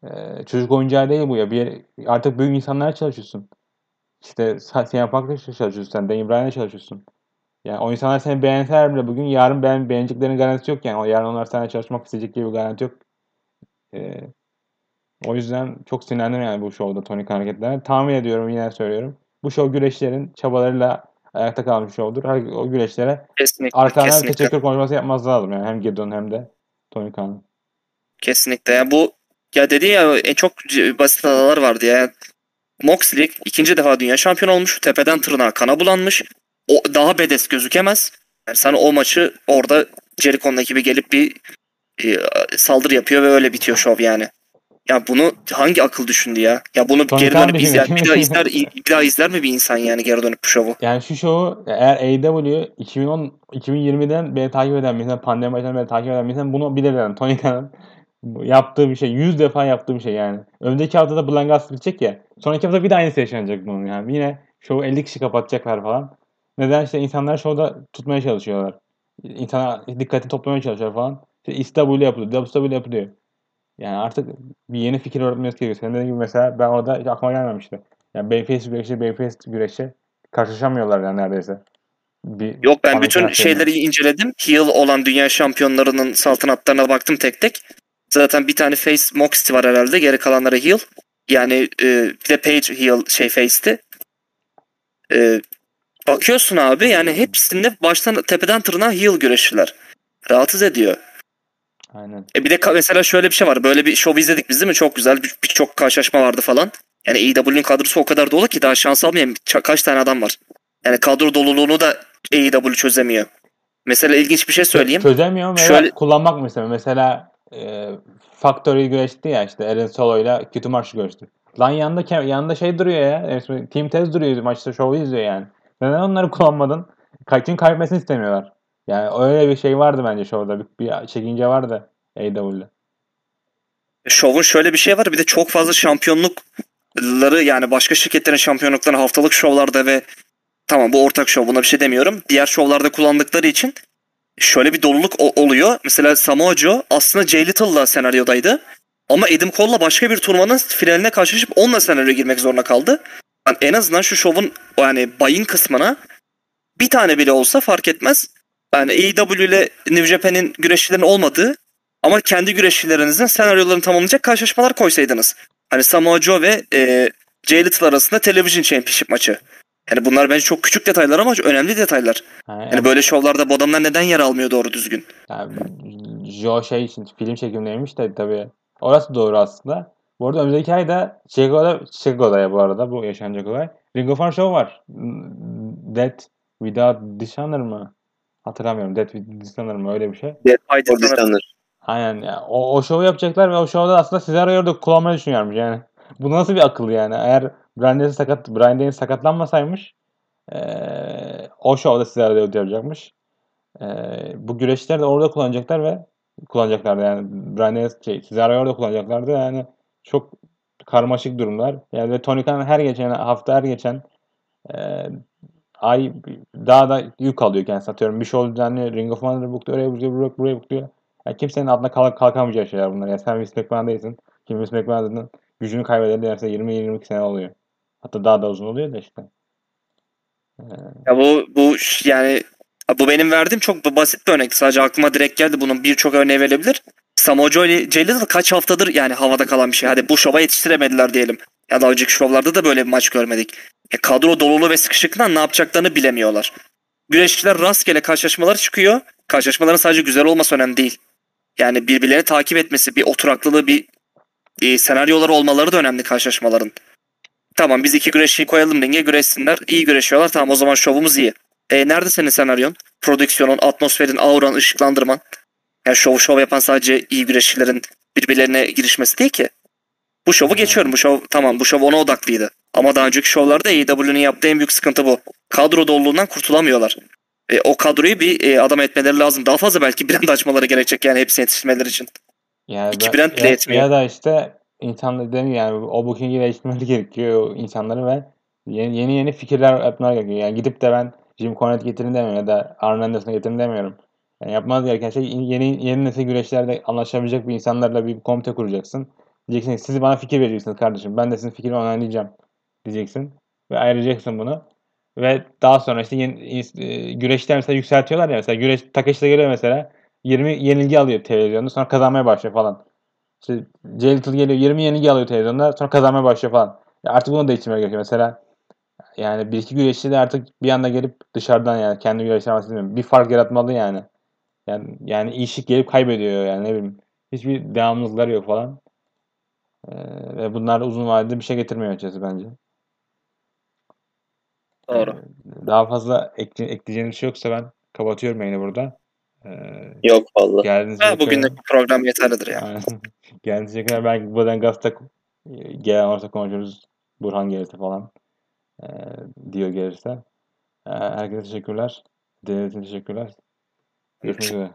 Ee, çocuk oyuncağı değil bu ya. Bir yere- artık büyük insanlara çalışıyorsun. İşte sen yapmakla çalışıyorsun. Sen Daniel Bryan'la çalışıyorsun. Yani o insanlar seni beğenseler bile bugün yarın beğen, beğeneceklerinin garantisi yok yani. Yarın onlar seninle çalışmak isteyecek gibi bir garanti yok. Ee, o yüzden çok sinirlendim yani bu şovda Tony Khan hareketlerine. Tahmin ediyorum yine söylüyorum. Bu şov güreşlerin çabalarıyla ayakta kalmış şovdur. Her- O güreşlere Kesinlikle. arkadan kesinlikle. teşekkür konuşması yapması lazım yani. Hem Gideon hem de Tony Khan'ın. Kesinlikle. Yani bu ya dedi ya en çok basit hatalar vardı ya. Moxley ikinci defa dünya şampiyonu olmuş. Tepeden tırnağa kana bulanmış. O daha bedes gözükemez. Yani sen o maçı orada Jericho'nun ekibi gelip bir e, saldırı yapıyor ve öyle bitiyor şov yani. Ya bunu hangi akıl düşündü ya? Ya bunu Tony geri Khan dönüp izler, bir daha izler, bir daha izler mi bir insan yani geri dönüp bu şovu? Yani şu şovu eğer AEW 2010 2020'den beri takip eden mesela pandemi başından beri takip eden mesela bunu bilir yani Tony Khan'ın bu yaptığı bir şey. 100 defa yaptığı bir şey yani. Önceki hafta da Blind Gas bitecek ya. Sonraki hafta bir de aynısı yaşanacak bunun yani. Yine şovu 50 kişi kapatacaklar falan. Neden işte insanlar şovda tutmaya çalışıyorlar. İnsana dikkati toplamaya çalışıyorlar falan. İşte İSW yapılıyor, WW yapılıyor. Yani artık bir yeni fikir öğretmesi gerekiyor. Senin dediğin gibi mesela ben orada hiç aklıma gelmemişti. Yani Babyface güreşi, Babyface güreşi karşılaşamıyorlar yani neredeyse. Bir Yok ben bütün şeyleri inceledim. Heel olan dünya şampiyonlarının saltanatlarına baktım tek tek. Zaten bir tane face Moxley var herhalde. Geri kalanları heel. Yani e, bir de Page heel şey face'ti. E, bakıyorsun abi yani hepsinde baştan tepeden tırnağa heel güreşçiler. Rahatsız ediyor. Aynen. E bir de mesela şöyle bir şey var. Böyle bir şov izledik biz değil mi? Çok güzel. Bir- Birçok karşılaşma vardı falan. Yani AEW'nin kadrosu o kadar dolu ki daha şans almayan kaç tane adam var. Yani kadro doluluğunu da AEW çözemiyor. Mesela ilginç bir şey söyleyeyim. Çözemiyor veya Şöyle- kullanmak mı istemiyor? Mesela e, Factory güreşti ya işte Aaron Solo ile kötü maç güreşti. Lan yanında yanında şey duruyor ya. Team Tez duruyor maçta şovu izliyor yani. Neden onları kullanmadın? Çünkü kaybetmesini istemiyorlar. Yani öyle bir şey vardı bence şovda. Bir, bir çekince vardı AEW'de. Şovun şöyle bir şey var. Bir de çok fazla şampiyonlukları yani başka şirketlerin şampiyonluklarını haftalık şovlarda ve tamam bu ortak şov buna bir şey demiyorum. Diğer şovlarda kullandıkları için şöyle bir doluluk oluyor. Mesela Samoa Joe aslında Jay Little'la senaryodaydı. Ama Adam Cole'la başka bir turnuvanın finaline karşılaşıp onunla senaryoya girmek zorunda kaldı. Yani en azından şu şovun yani bayın kısmına bir tane bile olsa fark etmez. Yani AEW ile New Japan'in güreşçilerin olmadığı ama kendi güreşçilerinizin senaryolarını tamamlayacak karşılaşmalar koysaydınız. Hani Samoa Joe ve e, Jay Little arasında Television Championship maçı. Yani bunlar bence çok küçük detaylar ama önemli detaylar. Yani, Yani böyle şovlarda bu adamlar neden yer almıyor doğru düzgün? yani Joe şey için film çekimleriymiş de tabii. Orası doğru aslında. Bu arada önümüzdeki ayda Chicago'da, Chicago'da ya bu arada bu yaşanacak olay. Ring of Honor Show var. Death Without Dishonor mı? Hatırlamıyorum. Death Without Dishonor mı? Öyle bir şey. Dead by Dishonor. Aynen. Ya, o, o şovu yapacaklar ve o şovda aslında Cesaro'yu orada kullanmayı düşünüyormuş yani. Bu nasıl bir akıl yani? Eğer Brian Daniels sakat, Brian Daniels sakatlanmasaymış eee o şovda Cesaro'yu yapacakmış. Eee bu güreşler de orada kullanacaklar ve kullanacaklardı yani. Brian Daniels şey, Cesaro'yu orada kullanacaklardı yani. Çok karmaşık durumlar. Yani Tony Khan her geçen hafta her geçen eee ay daha da yük alıyor kendisi atıyorum. Bir show düzenliyor. Ring of Honor'ı bukluyor. Oraya bukluyor. Buraya, buraya bukluyor. Yani kimsenin altına kalk kalkamayacağı şeyler bunlar. Yani sen Vince McMahon değilsin. Kim Vince McMahon'ın gücünü kaybedeli derse 20-22 sene oluyor. Hatta daha da uzun oluyor da işte. Ya bu bu yani bu benim verdiğim çok basit bir örnekti. Sadece aklıma direkt geldi. Bunun birçok örneği verilebilir. Samoa Joe ile kaç haftadır yani havada kalan bir şey. Hadi bu şova yetiştiremediler diyelim. Ya daha önceki şovlarda da böyle bir maç görmedik. E, kadro dolulu ve sıkışıklığından ne yapacaklarını bilemiyorlar. Güreşçiler rastgele karşılaşmalar çıkıyor. Karşılaşmaların sadece güzel olması önemli değil. Yani birbirlerini takip etmesi, bir oturaklılığı, bir e, senaryoları olmaları da önemli karşılaşmaların. Tamam biz iki güreşçiyi koyalım ringe güreşsinler. İyi güreşiyorlar. Tamam o zaman şovumuz iyi. E, nerede senin senaryon? Prodüksiyonun, atmosferin, auran, ışıklandırman. Yani şov şov yapan sadece iyi güreşçilerin birbirlerine girişmesi değil ki. Bu şovu geçiyorum. Bu şov tamam bu şov ona odaklıydı. Ama daha önceki şovlarda AEW'nin yaptığı en büyük sıkıntı bu. Kadro doluluğundan kurtulamıyorlar. E, o kadroyu bir e, adam etmeleri lazım. Daha fazla belki brand açmaları gerekecek yani hepsini yetiştirmeleri için. Yani İki brand bile ya, yetmiyor. ya da işte insanlar demiyor yani o booking'i değiştirmeleri gerekiyor insanları ve yeni yeni, yeni fikirler yapmaları gerekiyor. Yani gidip de ben Jim Cornette getirin demiyorum ya da Arn Anderson'ı getirin demiyorum. Yani yapmanız gereken şey yeni yeni nesil güreşlerde anlaşabilecek bir insanlarla bir komite kuracaksın. Diyeceksin ki, siz bana fikir vereceksiniz kardeşim. Ben de sizin fikrini onaylayacağım diyeceksin. Ve ayıracaksın bunu. Ve daha sonra işte yeni, e, güreşler mesela yükseltiyorlar ya mesela güreş Takeshi'de geliyor mesela 20 yenilgi alıyor televizyonda sonra kazanmaya başlıyor falan. İşte Lethal geliyor 20 yenilgi alıyor televizyonda sonra kazanmaya başlıyor falan. Ya artık bunu değiştirmeye gerekiyor. Mesela yani bir iki güreşçi de artık bir anda gelip dışarıdan yani kendi bahsetmiyorum. Bir fark yaratmalı yani. Yani yani işi gelip kaybediyor yani ne bileyim. Hiçbir devamlılıkları yok falan. Ee, ve bunlar uzun vadede bir şey getirmiyor açıkçası bence. Doğru. Ee, Daha fazla ekle, ekleyeceğiniz şey yoksa ben kapatıyorum yayını burada. Ee, Yok valla. geldiğiniz için Ha, bugünlük bu program yeterlidir ya. İçin teşekkürler. Belki buradan gazete gelen olursa konuşuruz. Burhan gelirse falan. Ee, diyor gelirse. Ee, herkese teşekkürler. İçin teşekkürler. Görüşmek üzere.